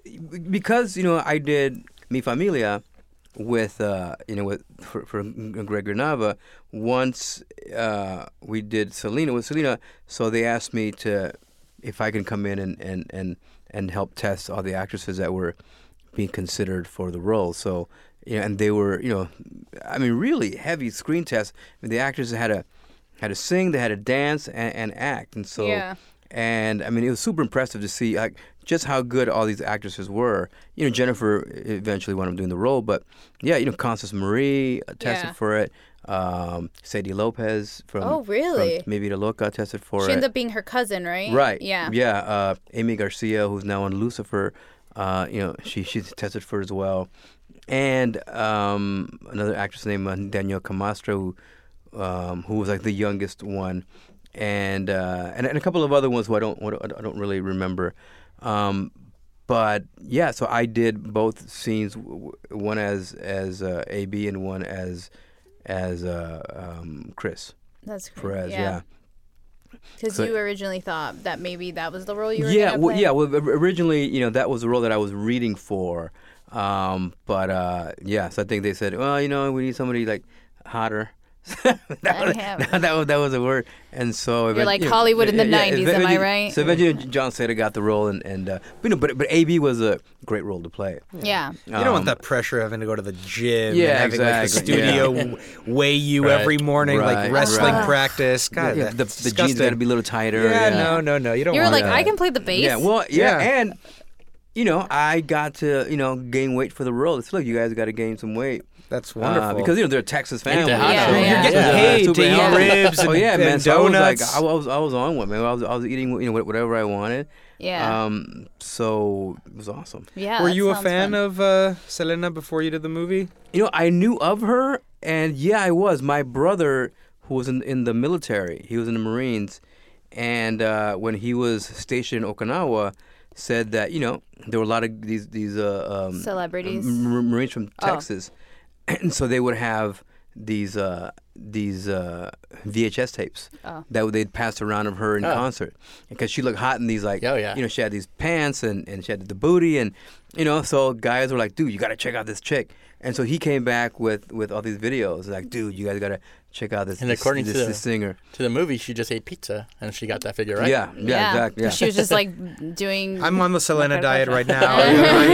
[SPEAKER 5] because you know I did Mi Familia with uh, you know with for, for Greg Nava. Once uh, we did Selena with Selena, so they asked me to if I can come in and and and and help test all the actresses that were being considered for the role. So you know, and they were you know, I mean, really heavy screen tests. I mean, the actors had to had to sing, they had to dance and, and act, and so
[SPEAKER 3] Yeah.
[SPEAKER 5] And I mean, it was super impressive to see like just how good all these actresses were. You know, Jennifer eventually wound up doing the role, but yeah, you know, Constance Marie tested
[SPEAKER 3] Yeah.
[SPEAKER 5] for it. Um, Seidy Lopez from
[SPEAKER 3] Oh, really?
[SPEAKER 5] from Mi Vida Loca tested for
[SPEAKER 3] She
[SPEAKER 5] it.
[SPEAKER 3] She ended up being her cousin, right?
[SPEAKER 5] Right.
[SPEAKER 3] Yeah.
[SPEAKER 5] Yeah. Uh, Aimee Garcia, who's now on Lucifer, uh, you know, she she's tested for it as well, and um, another actress named uh, Danielle Camastro, who, um, who was like the youngest one, and, uh, and and a couple of other ones who I don't I don't really remember. Um, but yeah, so I did both scenes, one as as uh, AB and one as as uh, um, Chris
[SPEAKER 3] That's great.
[SPEAKER 5] Perez. yeah.
[SPEAKER 3] Because
[SPEAKER 5] So-
[SPEAKER 3] you originally thought that maybe that was the role you were
[SPEAKER 5] yeah, well, yeah. Well, originally, you know, that was the role that I was reading for. Um, but uh, yeah, so I think they said, well, you know, we need somebody like hotter. *laughs* that, was,
[SPEAKER 3] have-
[SPEAKER 5] that, was that was a word, and so
[SPEAKER 3] You're like
[SPEAKER 5] you know,
[SPEAKER 3] Hollywood in the
[SPEAKER 5] yeah, yeah,
[SPEAKER 3] 90s, am I
[SPEAKER 5] eventually-
[SPEAKER 3] right?
[SPEAKER 5] So eventually, Jon Seda got the role, and and uh, but, you know, but but AB was a great role to play.
[SPEAKER 3] Yeah.
[SPEAKER 4] You don't want
[SPEAKER 5] Um,
[SPEAKER 4] that pressure of having to go to the gym
[SPEAKER 5] Yeah,
[SPEAKER 4] and having like the studio w weigh you
[SPEAKER 2] Right.
[SPEAKER 4] every morning,
[SPEAKER 5] Right,
[SPEAKER 4] like wrestling
[SPEAKER 5] right.
[SPEAKER 4] practice. God,
[SPEAKER 5] yeah, the,
[SPEAKER 4] that's
[SPEAKER 5] the jeans got to be a little tighter.
[SPEAKER 4] Yeah,
[SPEAKER 5] yeah.
[SPEAKER 4] no, no, no. You don't
[SPEAKER 3] You're
[SPEAKER 4] want
[SPEAKER 3] like,
[SPEAKER 4] that.
[SPEAKER 3] I can play the bass.
[SPEAKER 5] Yeah, well, yeah,
[SPEAKER 4] Yeah.
[SPEAKER 5] and you know, I got to you know gain weight for the role. It's look, you guys got to gain some weight.
[SPEAKER 4] That's
[SPEAKER 5] Uh,
[SPEAKER 4] wonderful.
[SPEAKER 5] because you know they're a Texas family.
[SPEAKER 2] Tejano.
[SPEAKER 3] Yeah,
[SPEAKER 5] so-
[SPEAKER 3] yeah. You're getting
[SPEAKER 5] Yeah,
[SPEAKER 4] paid
[SPEAKER 5] super
[SPEAKER 4] to eat
[SPEAKER 5] healthy.
[SPEAKER 4] ribs
[SPEAKER 5] oh
[SPEAKER 4] and-
[SPEAKER 5] yeah, man.
[SPEAKER 4] and
[SPEAKER 5] so I was
[SPEAKER 4] donuts.
[SPEAKER 5] like, I was, I was on one, man. I was, I was eating, you know, whatever I wanted.
[SPEAKER 3] Yeah.
[SPEAKER 5] Um, so it was awesome.
[SPEAKER 3] yeah.
[SPEAKER 4] Were you a fan
[SPEAKER 3] fun.
[SPEAKER 4] of uh, Selena before you did the movie?
[SPEAKER 5] You know, I knew of her, and yeah, I was. My brother, who was in in the military, he was in the Marines, and uh, when he was stationed in Okinawa, said that you know there were a lot of these these uh, um,
[SPEAKER 3] Celebrities.
[SPEAKER 5] m- Marines from
[SPEAKER 3] Oh.
[SPEAKER 5] And *clears throat* so they would have these uh, these uh, VHS tapes
[SPEAKER 3] Oh.
[SPEAKER 5] that they'd pass around of her in
[SPEAKER 2] Oh.
[SPEAKER 5] concert because she looked hot in these like
[SPEAKER 2] Oh, yeah.
[SPEAKER 5] you know she had these pants and, and she had the booty and you know so guys were like dude you got to check out this chick and so he came back with with all these videos like dude you guys got to check out this
[SPEAKER 2] And according
[SPEAKER 5] this,
[SPEAKER 2] to the-
[SPEAKER 5] this singer
[SPEAKER 2] To the movie, she just ate pizza and she got that figure right.
[SPEAKER 5] yeah yeah, exactly yeah.
[SPEAKER 3] She was just like doing. *laughs*
[SPEAKER 4] I'm on the Selena diet right now. *laughs* *laughs*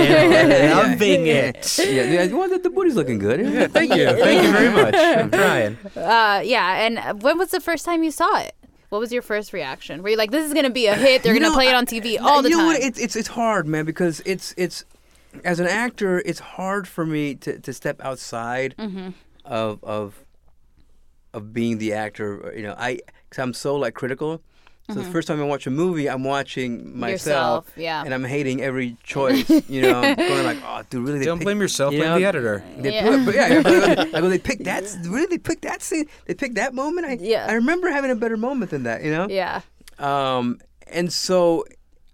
[SPEAKER 3] Yeah.
[SPEAKER 4] Loving it.
[SPEAKER 5] yeah, yeah, well, the, the booty's looking good.
[SPEAKER 4] Yeah, thank you. Thank you very much. I'm trying.
[SPEAKER 3] Uh, yeah. And when was the first time you saw it? What was your first reaction? Were you like, "This is gonna be a hit. They're
[SPEAKER 5] You
[SPEAKER 3] gonna
[SPEAKER 5] know,
[SPEAKER 3] play it on TV all the time?
[SPEAKER 5] you know what? It's it's it's hard, man, because it's it's as an actor, it's hard for me to, to step outside
[SPEAKER 3] Mm-hmm.
[SPEAKER 5] of of of being the actor. You know, I because I'm so like critical. So the first time I watch a movie, I'm watching myself,
[SPEAKER 3] Mm-hmm. Yourself, yeah.
[SPEAKER 5] and I'm hating every choice. You know, going like, oh, dude, really? They
[SPEAKER 4] Don't
[SPEAKER 5] picked-
[SPEAKER 4] blame yourself.
[SPEAKER 5] you
[SPEAKER 4] Blame
[SPEAKER 5] know,
[SPEAKER 4] the editor.
[SPEAKER 5] They
[SPEAKER 3] Yeah.
[SPEAKER 5] put, but yeah, I go, I go, they picked that. Really, they picked that scene. They picked that moment. I,
[SPEAKER 3] Yeah.
[SPEAKER 5] I remember having a better moment than that. You know.
[SPEAKER 3] yeah.
[SPEAKER 5] Um, and so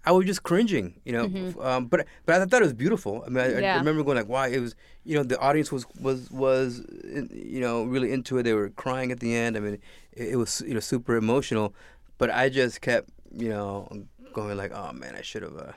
[SPEAKER 5] I was just cringing, you know. f- Um, but but I thought it was beautiful. I mean, I, I
[SPEAKER 3] Mm-hmm.
[SPEAKER 5] Remember going like, "Wow!" It was, you know, the audience was was was, you know, really into it. They were crying at the end. I mean, it, it was you know super emotional. But I just kept, you know, going like, "Oh man, I should have." Uh,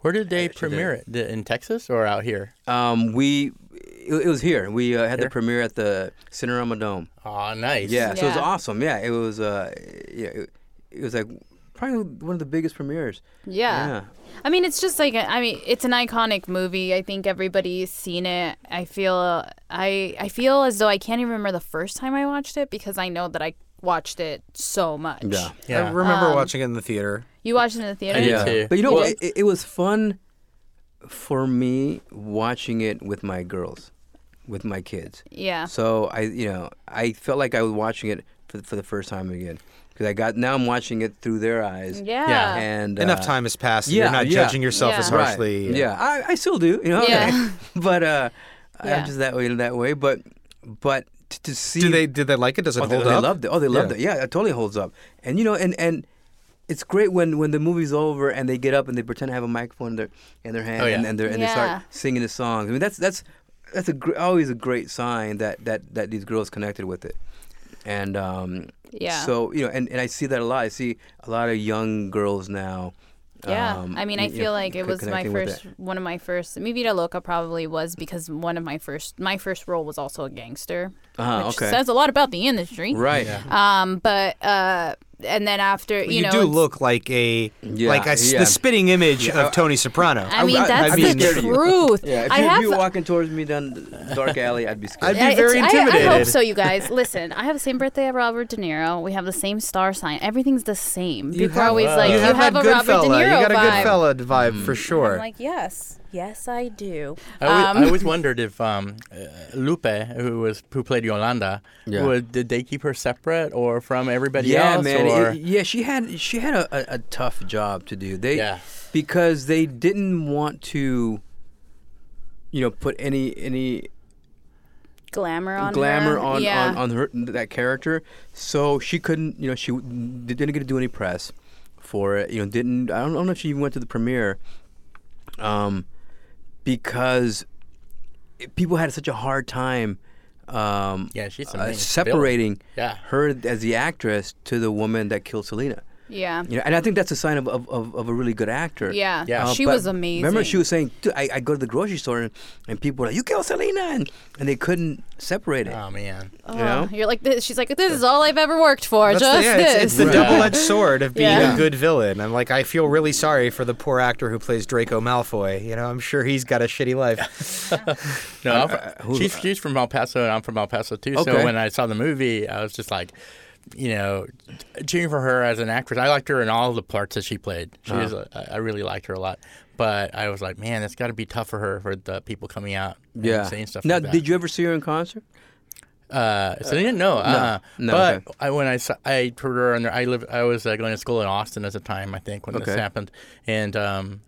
[SPEAKER 2] Where did they
[SPEAKER 5] Yeah,
[SPEAKER 2] premiere it? In Texas or out here?
[SPEAKER 5] um, we it, it was here. We uh, had
[SPEAKER 2] Here?
[SPEAKER 5] the premiere at the Cinerama Dome.
[SPEAKER 2] Oh, nice.
[SPEAKER 5] Yeah, so it was awesome. Yeah, it was. Uh, yeah, it, it was like probably one of the biggest premieres.
[SPEAKER 3] Yeah.
[SPEAKER 5] Yeah.
[SPEAKER 3] I mean, it's just like I mean, it's an iconic movie. I think everybody's seen it. I feel I I feel as though I can't even remember the first time I watched it because I know that I watched it so much.
[SPEAKER 5] Yeah.
[SPEAKER 2] Yeah.
[SPEAKER 4] I remember
[SPEAKER 3] Um,
[SPEAKER 4] watching it in the theater.
[SPEAKER 3] You watched it in the theater?
[SPEAKER 5] Yeah.
[SPEAKER 2] too.
[SPEAKER 5] But you know,
[SPEAKER 2] Well-
[SPEAKER 5] it, it was fun for me watching it with my girls, with my kids.
[SPEAKER 3] Yeah.
[SPEAKER 5] So I, you know, I felt like I was watching it for, for the first time again because I got now I'm watching it through their eyes.
[SPEAKER 3] Yeah.
[SPEAKER 2] Yeah.
[SPEAKER 5] And
[SPEAKER 4] Enough
[SPEAKER 5] uh,
[SPEAKER 4] time has passed.
[SPEAKER 5] yeah,
[SPEAKER 4] You're not
[SPEAKER 5] yeah.
[SPEAKER 4] judging yourself
[SPEAKER 3] Yeah.
[SPEAKER 4] as
[SPEAKER 5] Right.
[SPEAKER 4] harshly.
[SPEAKER 5] Yeah, I, I still do, you know.
[SPEAKER 3] Yeah. *laughs*
[SPEAKER 5] but uh,
[SPEAKER 3] Yeah.
[SPEAKER 5] I'm just that way in that way. But but t- to see
[SPEAKER 4] Do they did they like it? Does it
[SPEAKER 5] oh, they,
[SPEAKER 4] hold
[SPEAKER 5] they
[SPEAKER 4] up?
[SPEAKER 5] loved it. Oh, they loved
[SPEAKER 4] Yeah.
[SPEAKER 5] it. Yeah, it totally holds up. And you know, and and it's great when when the movie's over and they get up and they pretend to have a microphone in their in their hand
[SPEAKER 2] Oh, yeah.
[SPEAKER 5] and and, they're, and they start singing the songs. I mean, that's that's that's a gr- always a great sign that that that these girls connected with it. And um,
[SPEAKER 3] Yeah.
[SPEAKER 5] so you know, and, and I see that a lot. I see a lot of young girls now.
[SPEAKER 3] Yeah,
[SPEAKER 5] um,
[SPEAKER 3] I mean, I feel
[SPEAKER 5] know,
[SPEAKER 3] like it was my first, one of my first. Mi Vida Loca probably was because one of my first, my first role was also a gangster,
[SPEAKER 5] Uh-huh,
[SPEAKER 3] which
[SPEAKER 5] okay.
[SPEAKER 3] says a lot about the industry.
[SPEAKER 5] Right.
[SPEAKER 2] Yeah.
[SPEAKER 3] Um, but uh, and then after you, know
[SPEAKER 4] You,
[SPEAKER 3] know,
[SPEAKER 4] do look like a
[SPEAKER 5] Yeah,
[SPEAKER 4] like a,
[SPEAKER 5] yeah.
[SPEAKER 4] the spitting image
[SPEAKER 5] Yeah,
[SPEAKER 4] of Tony Soprano.
[SPEAKER 3] I mean,
[SPEAKER 5] I-
[SPEAKER 3] that's
[SPEAKER 5] I'd
[SPEAKER 3] the
[SPEAKER 5] scared
[SPEAKER 3] truth. *laughs*
[SPEAKER 5] Yeah, if
[SPEAKER 3] I
[SPEAKER 5] you,
[SPEAKER 3] have.
[SPEAKER 5] if you were walking towards me down the dark alley, I'd be scared.
[SPEAKER 4] I'd be very
[SPEAKER 3] it's- I- I, hope so, you guys. Listen, I have the same birthday as Robert De Niro. We have the same star sign. Everything's the same.
[SPEAKER 4] You
[SPEAKER 3] People are
[SPEAKER 4] have-
[SPEAKER 3] always
[SPEAKER 2] Wow.
[SPEAKER 3] like,
[SPEAKER 4] you
[SPEAKER 3] "You
[SPEAKER 4] have,
[SPEAKER 3] have, a
[SPEAKER 4] good
[SPEAKER 3] Robert
[SPEAKER 4] fella.
[SPEAKER 3] De Niro
[SPEAKER 4] you got a
[SPEAKER 3] vibe."
[SPEAKER 4] good fella vibe for mm. sure.
[SPEAKER 3] I'm like, yes, yes, I do.
[SPEAKER 2] I always,
[SPEAKER 3] Um,
[SPEAKER 2] I always wondered if um, uh, Lupe, who was who played Yolanda,
[SPEAKER 5] Yeah.
[SPEAKER 2] would, did they keep her separate or from everybody
[SPEAKER 5] yeah,
[SPEAKER 2] else?
[SPEAKER 5] man.
[SPEAKER 2] Or,
[SPEAKER 5] It- yeah, she had she had a, a, a tough job to do. They
[SPEAKER 2] yeah.
[SPEAKER 5] because they didn't want to, you know, put any any
[SPEAKER 3] glamour on
[SPEAKER 5] glamour
[SPEAKER 3] her.
[SPEAKER 5] on,
[SPEAKER 3] yeah.
[SPEAKER 5] on on her that character. So she couldn't, you know, she didn't get to do any press for it. You know, didn't I don't, I don't know if she even went to the premiere, um, because people had such a hard time. Um,
[SPEAKER 2] Yeah, she's
[SPEAKER 5] uh, separating
[SPEAKER 2] Yeah.
[SPEAKER 5] her as the actress to the woman that killed Selena.
[SPEAKER 3] Yeah.
[SPEAKER 5] You know, and I think that's a sign of, of, of, of a really good actor.
[SPEAKER 3] Yeah.
[SPEAKER 2] Yeah.
[SPEAKER 5] Uh,
[SPEAKER 3] She was amazing.
[SPEAKER 5] Remember, she was saying, "Dude, I, I go to the grocery store and, and people were like, you killed Selena, and, and they couldn't separate it.
[SPEAKER 2] Oh man.
[SPEAKER 3] Oh,
[SPEAKER 5] you know?
[SPEAKER 3] You're like this. She's like, this is all I've ever worked for.
[SPEAKER 4] That's
[SPEAKER 3] just
[SPEAKER 4] the, yeah,
[SPEAKER 3] this.
[SPEAKER 4] it's, it's the
[SPEAKER 2] Right.
[SPEAKER 4] double-edged sword of being
[SPEAKER 3] Yeah.
[SPEAKER 4] a good villain. I'm like, I feel really sorry for the poor actor who plays Draco Malfoy. You know, I'm sure he's got a shitty life. *laughs*
[SPEAKER 2] No, I'm
[SPEAKER 5] uh,
[SPEAKER 2] fr-
[SPEAKER 5] who-
[SPEAKER 2] she's she's from El Paso, and I'm from El Paso too.
[SPEAKER 5] Okay.
[SPEAKER 2] So when I saw the movie, I was just like, you know, cheering for her as an actress. I liked her in all the parts that she played. She
[SPEAKER 5] Uh-huh.
[SPEAKER 2] was, a, I I really liked her a lot. But I was like, man, that's got to be tough for her for the people coming out and
[SPEAKER 5] yeah.
[SPEAKER 2] saying stuff.
[SPEAKER 5] now,
[SPEAKER 2] like that.
[SPEAKER 5] did you ever see her in concert?
[SPEAKER 2] Uh, Selena, no, uh,
[SPEAKER 5] no,
[SPEAKER 2] but
[SPEAKER 5] okay.
[SPEAKER 2] I, when I saw, I heard her, and I live, I was uh, going to school in Austin at the time, I think, when
[SPEAKER 5] Okay.
[SPEAKER 2] this happened, and um,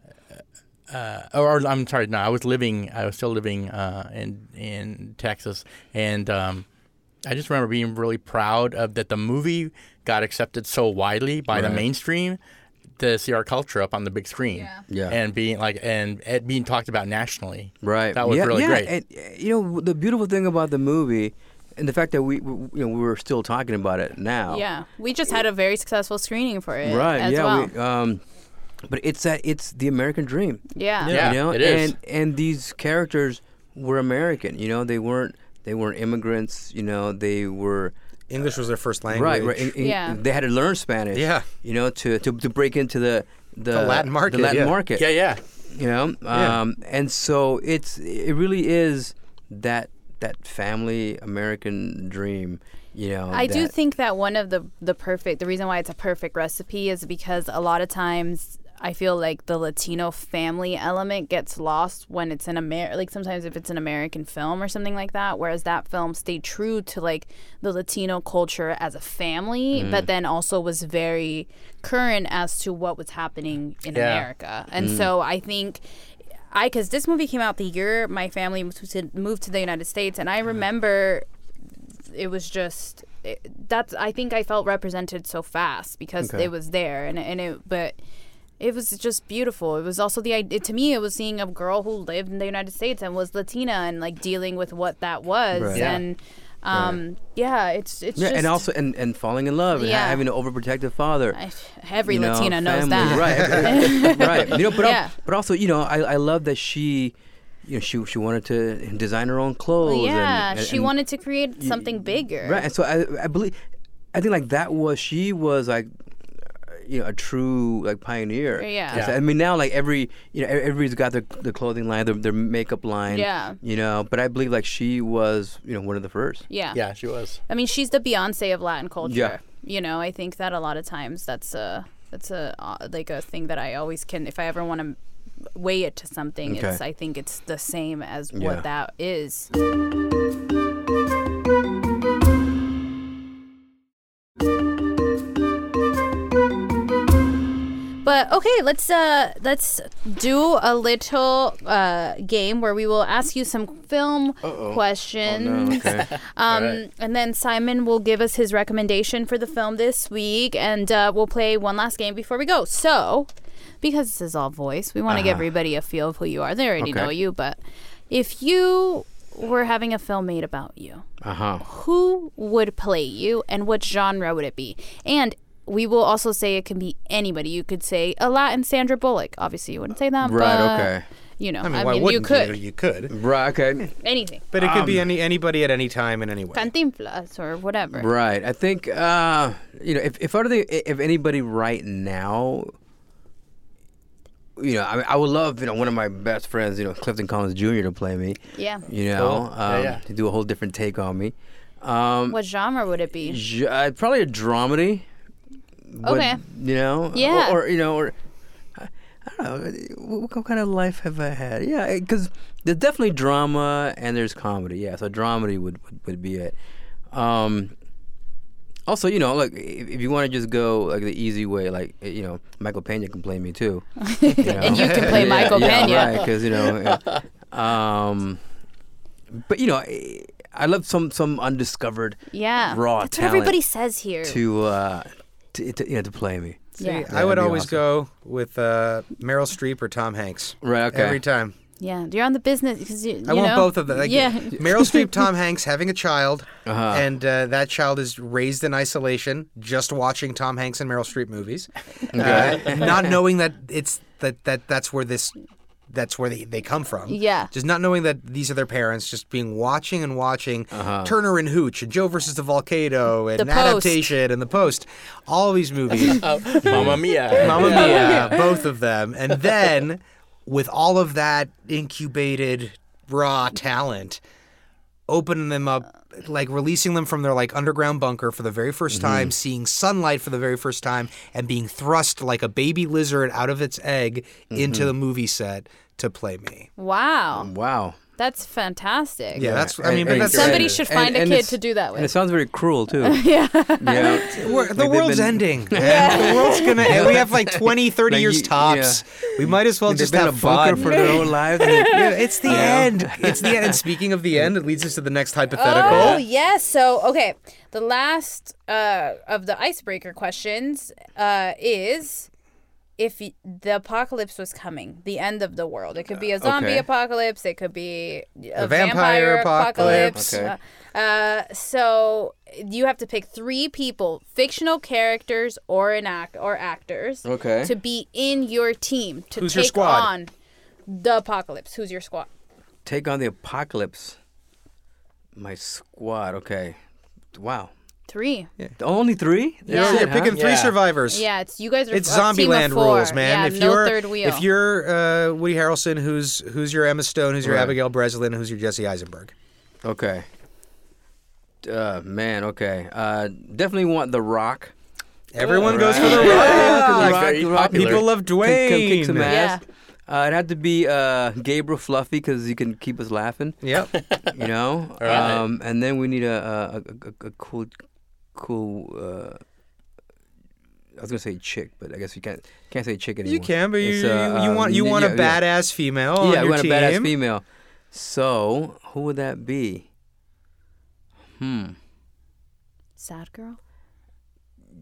[SPEAKER 2] uh, or I'm sorry, no, I was living, I was still living uh, in in Texas, and um, I just remember being really proud of that the movie got accepted so widely by the mainstream to see our culture up on the big screen.
[SPEAKER 3] Yeah.
[SPEAKER 5] Yeah.
[SPEAKER 2] And being like and it being talked about nationally.
[SPEAKER 5] Right.
[SPEAKER 2] That was
[SPEAKER 5] yeah,
[SPEAKER 2] really
[SPEAKER 5] yeah.
[SPEAKER 2] great.
[SPEAKER 5] And, you know, the beautiful thing about the movie, and the fact that we, we you know, we were still talking about it now.
[SPEAKER 3] Yeah, we just had a very successful screening for it.
[SPEAKER 5] Right.
[SPEAKER 3] As
[SPEAKER 5] yeah.
[SPEAKER 3] well.
[SPEAKER 5] We, um, but it's that it's the American dream.
[SPEAKER 3] yeah.
[SPEAKER 2] Yeah.
[SPEAKER 5] you know,
[SPEAKER 2] it is.
[SPEAKER 5] and and these characters were American. You know, they weren't they weren't immigrants. You know, they were
[SPEAKER 4] English was their first language.
[SPEAKER 5] right. Right. and- and
[SPEAKER 3] Yeah.
[SPEAKER 5] They had to learn Spanish.
[SPEAKER 4] Yeah.
[SPEAKER 5] You know, to to, to break into the the,
[SPEAKER 4] The Latin market,
[SPEAKER 5] The Latin
[SPEAKER 4] yeah.
[SPEAKER 5] market.
[SPEAKER 2] Yeah, yeah.
[SPEAKER 5] you know
[SPEAKER 4] Yeah.
[SPEAKER 5] um, and so it's it really is that that family american dream you know
[SPEAKER 3] I do think that one of the the perfect the reason why it's a perfect recipe is because a lot of times I feel like the Latino family element gets lost when it's an Amer like sometimes if it's an American film or something like that whereas that film stayed true to like the Latino culture as a family
[SPEAKER 5] Mm.
[SPEAKER 3] but then also was very current as to what was happening in
[SPEAKER 2] Yeah.
[SPEAKER 3] America and
[SPEAKER 5] Mm.
[SPEAKER 3] so I think I because this movie came out the year my family moved to, moved to the United States and I
[SPEAKER 5] Uh-huh.
[SPEAKER 3] remember it was just it, that's I think I felt represented so fast because
[SPEAKER 5] Okay.
[SPEAKER 3] it was there and and it but it was just beautiful. It was also the idea to me. It was seeing a girl who lived in the United States and was Latina and like dealing with what that was
[SPEAKER 5] Right.
[SPEAKER 2] Yeah.
[SPEAKER 3] and um yeah, it's it's
[SPEAKER 5] yeah,
[SPEAKER 3] just
[SPEAKER 5] and also and, and falling in love and
[SPEAKER 3] Yeah.
[SPEAKER 5] having an overprotective father
[SPEAKER 3] I, every
[SPEAKER 5] you know,
[SPEAKER 3] Latina knows
[SPEAKER 5] family.
[SPEAKER 3] that.
[SPEAKER 5] right *laughs* right you know but, al-
[SPEAKER 3] Yeah.
[SPEAKER 5] but also you know I, I love that she you know she she wanted to design her own clothes and-
[SPEAKER 3] yeah,
[SPEAKER 5] and,
[SPEAKER 3] she
[SPEAKER 5] and-
[SPEAKER 3] wanted to create something bigger.
[SPEAKER 5] Right, and so I, I believe, I think like that was she was like, you know, a true like pioneer.
[SPEAKER 3] Yeah.
[SPEAKER 2] Yeah.
[SPEAKER 5] I mean now like every you know everybody's got their their clothing line, their their makeup line.
[SPEAKER 3] Yeah.
[SPEAKER 5] You know, but I believe like she was you know one of the first.
[SPEAKER 3] Yeah.
[SPEAKER 2] Yeah, she was.
[SPEAKER 3] I mean, she's the Beyonce of Latin culture.
[SPEAKER 5] Yeah.
[SPEAKER 3] You know, I think that a lot of times that's a that's a uh, like a thing that I always can if I ever want to weigh it to something,
[SPEAKER 5] Okay.
[SPEAKER 3] it's I think it's the same as
[SPEAKER 5] Yeah.
[SPEAKER 3] what that is. But okay, let's uh let's do a little uh game where we will ask you some film questions.
[SPEAKER 5] okay. *laughs*
[SPEAKER 3] Um,
[SPEAKER 2] Alright.
[SPEAKER 3] And then Simon will give us his recommendation for the film this week, and uh, we'll play one last game before we go. So, because this is all voice, we want to give
[SPEAKER 5] Uh-huh.
[SPEAKER 3] everybody a feel of who you are. They already
[SPEAKER 5] Okay.
[SPEAKER 3] know you, but if you were having a film made about you,
[SPEAKER 5] Uh huh.
[SPEAKER 3] who would play you, and what genre would it be? And we will also say it can be anybody. You could say a Latin Sandra Bullock. Obviously, you wouldn't say that,
[SPEAKER 5] Right.
[SPEAKER 3] but
[SPEAKER 5] Okay.
[SPEAKER 3] you know,
[SPEAKER 4] I mean,
[SPEAKER 3] I
[SPEAKER 4] why
[SPEAKER 3] mean, you
[SPEAKER 4] wouldn't
[SPEAKER 3] could
[SPEAKER 4] You could.
[SPEAKER 5] Right. Okay.
[SPEAKER 3] anything,
[SPEAKER 4] But it could
[SPEAKER 5] Um,
[SPEAKER 4] be any anybody at any time in any way.
[SPEAKER 3] Cantinflas or whatever.
[SPEAKER 5] Right. I think uh, you know if if are the, if anybody right now. You know, I, mean, I would love you know one of my best friends, you know, Clifton Collins Jr. to play me.
[SPEAKER 3] Yeah.
[SPEAKER 5] You know,
[SPEAKER 2] Cool. Yeah,
[SPEAKER 5] um,
[SPEAKER 2] yeah.
[SPEAKER 5] to do a whole different take on me. Um,
[SPEAKER 3] What genre would it be?
[SPEAKER 5] j- uh, probably a dramedy. But,
[SPEAKER 3] Okay.
[SPEAKER 5] You know.
[SPEAKER 3] Yeah.
[SPEAKER 5] Or, or you know, or I, I don't know. What, what kind of life have I had? Yeah, because there's definitely drama and there's comedy. Yeah, so dramedy would would, would be it. Um, also, you know, like if, if you want to just go like the easy way, like you know, Michael Pena can play me too. *laughs* You know?
[SPEAKER 3] And you can play *laughs*
[SPEAKER 5] Yeah,
[SPEAKER 3] Michael
[SPEAKER 5] yeah,
[SPEAKER 3] Pena.
[SPEAKER 5] right? Because you know, yeah. *laughs* um, but you know, I love some some undiscovered
[SPEAKER 3] Yeah.
[SPEAKER 5] raw
[SPEAKER 3] That's what everybody says here.
[SPEAKER 5] to uh to, to you know to play me.
[SPEAKER 3] yeah.
[SPEAKER 4] I
[SPEAKER 5] that'd
[SPEAKER 4] always
[SPEAKER 5] awesome.
[SPEAKER 4] go with uh, Meryl Streep or Tom Hanks.
[SPEAKER 5] Right. Okay.
[SPEAKER 4] Every time.
[SPEAKER 3] Yeah. You're on the business because you,
[SPEAKER 4] I
[SPEAKER 3] you
[SPEAKER 4] want
[SPEAKER 3] know?
[SPEAKER 4] both of them. Like,
[SPEAKER 3] yeah.
[SPEAKER 4] Meryl *laughs* Streep, Tom Hanks having a child,
[SPEAKER 5] Uh-huh.
[SPEAKER 4] and uh, that child is raised in isolation, just watching Tom Hanks and Meryl Streep movies, uh, not knowing that it's that that that's where this that's where they, they come from.
[SPEAKER 3] Yeah.
[SPEAKER 4] Just not knowing that these are their parents, just being watching and watching
[SPEAKER 5] Uh-huh.
[SPEAKER 4] Turner and Hooch and Joe versus the Volcano and
[SPEAKER 3] The Post.
[SPEAKER 4] Adaptation and The Post. All of these movies. *laughs*
[SPEAKER 2] Oh, Mamma Mia.
[SPEAKER 4] Mamma Mia, *laughs* both of them. And then with all of that incubated raw talent, opening them up like releasing them from their like underground bunker for the very 1st time, seeing sunlight for the very first time, and being thrust like a baby lizard out of its egg into the movie set to play me.
[SPEAKER 3] Wow.
[SPEAKER 5] Wow.
[SPEAKER 3] That's fantastic.
[SPEAKER 4] Yeah, that's I mean, but
[SPEAKER 5] and-
[SPEAKER 4] that's
[SPEAKER 3] Somebody
[SPEAKER 5] and-
[SPEAKER 3] should find
[SPEAKER 5] and-
[SPEAKER 3] a kid
[SPEAKER 5] it's-
[SPEAKER 3] to do that with.
[SPEAKER 5] And it sounds very cruel too. *laughs* yeah. Yeah. *laughs*
[SPEAKER 4] We're, the
[SPEAKER 5] Like
[SPEAKER 4] world's
[SPEAKER 5] been-
[SPEAKER 4] ending. man. The world's gonna end. We have like 20, 30
[SPEAKER 5] Like
[SPEAKER 4] years
[SPEAKER 5] you-
[SPEAKER 4] tops. We might as well
[SPEAKER 5] They've
[SPEAKER 4] just
[SPEAKER 5] been in
[SPEAKER 4] have
[SPEAKER 5] a bunker
[SPEAKER 4] fun.
[SPEAKER 5] for their whole lives. and *laughs* they-
[SPEAKER 4] Yeah, it's the end. It's the end. And speaking of the end, it leads us to the next hypothetical.
[SPEAKER 3] Oh yes. So okay, the last uh, of the icebreaker questions uh, is: if y- the apocalypse was coming, the end of the world. It could be a zombie
[SPEAKER 5] okay.
[SPEAKER 3] apocalypse. It could be a,
[SPEAKER 4] vampire
[SPEAKER 3] vampire,
[SPEAKER 4] apocalypse.
[SPEAKER 3] apocalypse.
[SPEAKER 5] Okay.
[SPEAKER 3] Uh, uh, so you have to pick three people, fictional characters or an act or actors,
[SPEAKER 5] Okay.
[SPEAKER 3] to be in your team to
[SPEAKER 4] Who's your
[SPEAKER 3] take
[SPEAKER 4] squad?
[SPEAKER 3] on the apocalypse. Who's your squad?
[SPEAKER 5] Take on the apocalypse. My squad. Okay. Wow.
[SPEAKER 3] Three.
[SPEAKER 5] Only three?
[SPEAKER 3] Yeah.
[SPEAKER 5] That's
[SPEAKER 4] So
[SPEAKER 5] it,
[SPEAKER 4] you're picking
[SPEAKER 5] huh?
[SPEAKER 4] three
[SPEAKER 2] Yeah.
[SPEAKER 4] survivors.
[SPEAKER 3] Yeah, it's you guys are.
[SPEAKER 4] It's
[SPEAKER 3] a team of
[SPEAKER 4] Zombieland
[SPEAKER 3] four.
[SPEAKER 4] rules, man.
[SPEAKER 3] Yeah,
[SPEAKER 4] if
[SPEAKER 3] no
[SPEAKER 4] you're
[SPEAKER 3] third wheel.
[SPEAKER 4] if you're uh, Woody Harrelson, who's who's your Emma Stone, who's your
[SPEAKER 5] Right.
[SPEAKER 4] Abigail Breslin, who's your Jesse Eisenberg.
[SPEAKER 5] Okay. Uh, man, okay. Uh, definitely want The Rock.
[SPEAKER 4] Everyone goes for
[SPEAKER 5] Right.
[SPEAKER 4] the
[SPEAKER 5] Yeah,
[SPEAKER 4] Rock.
[SPEAKER 5] 'cause The
[SPEAKER 2] He's
[SPEAKER 5] Rock-
[SPEAKER 2] very
[SPEAKER 5] The Rock-
[SPEAKER 2] popular.
[SPEAKER 4] People love
[SPEAKER 5] Can, can kick some
[SPEAKER 4] Dwayne.
[SPEAKER 5] ass.
[SPEAKER 3] Yeah.
[SPEAKER 5] Uh, it had to be uh, Gabriel Fluffy because he can keep us laughing.
[SPEAKER 4] Yep.
[SPEAKER 5] You know. *laughs*
[SPEAKER 2] All right.
[SPEAKER 5] Um, and then we need a a, a, a, a cool, cool. Uh, I was gonna say chick, but I guess you can't can't say chick anymore.
[SPEAKER 4] You can, but you,
[SPEAKER 5] uh,
[SPEAKER 4] you
[SPEAKER 5] um,
[SPEAKER 4] want you want a
[SPEAKER 5] yeah, yeah.
[SPEAKER 4] badass female on
[SPEAKER 5] yeah, we
[SPEAKER 4] your
[SPEAKER 5] want
[SPEAKER 4] team.
[SPEAKER 5] a badass female. So who would that be? Hmm.
[SPEAKER 3] Sad girl.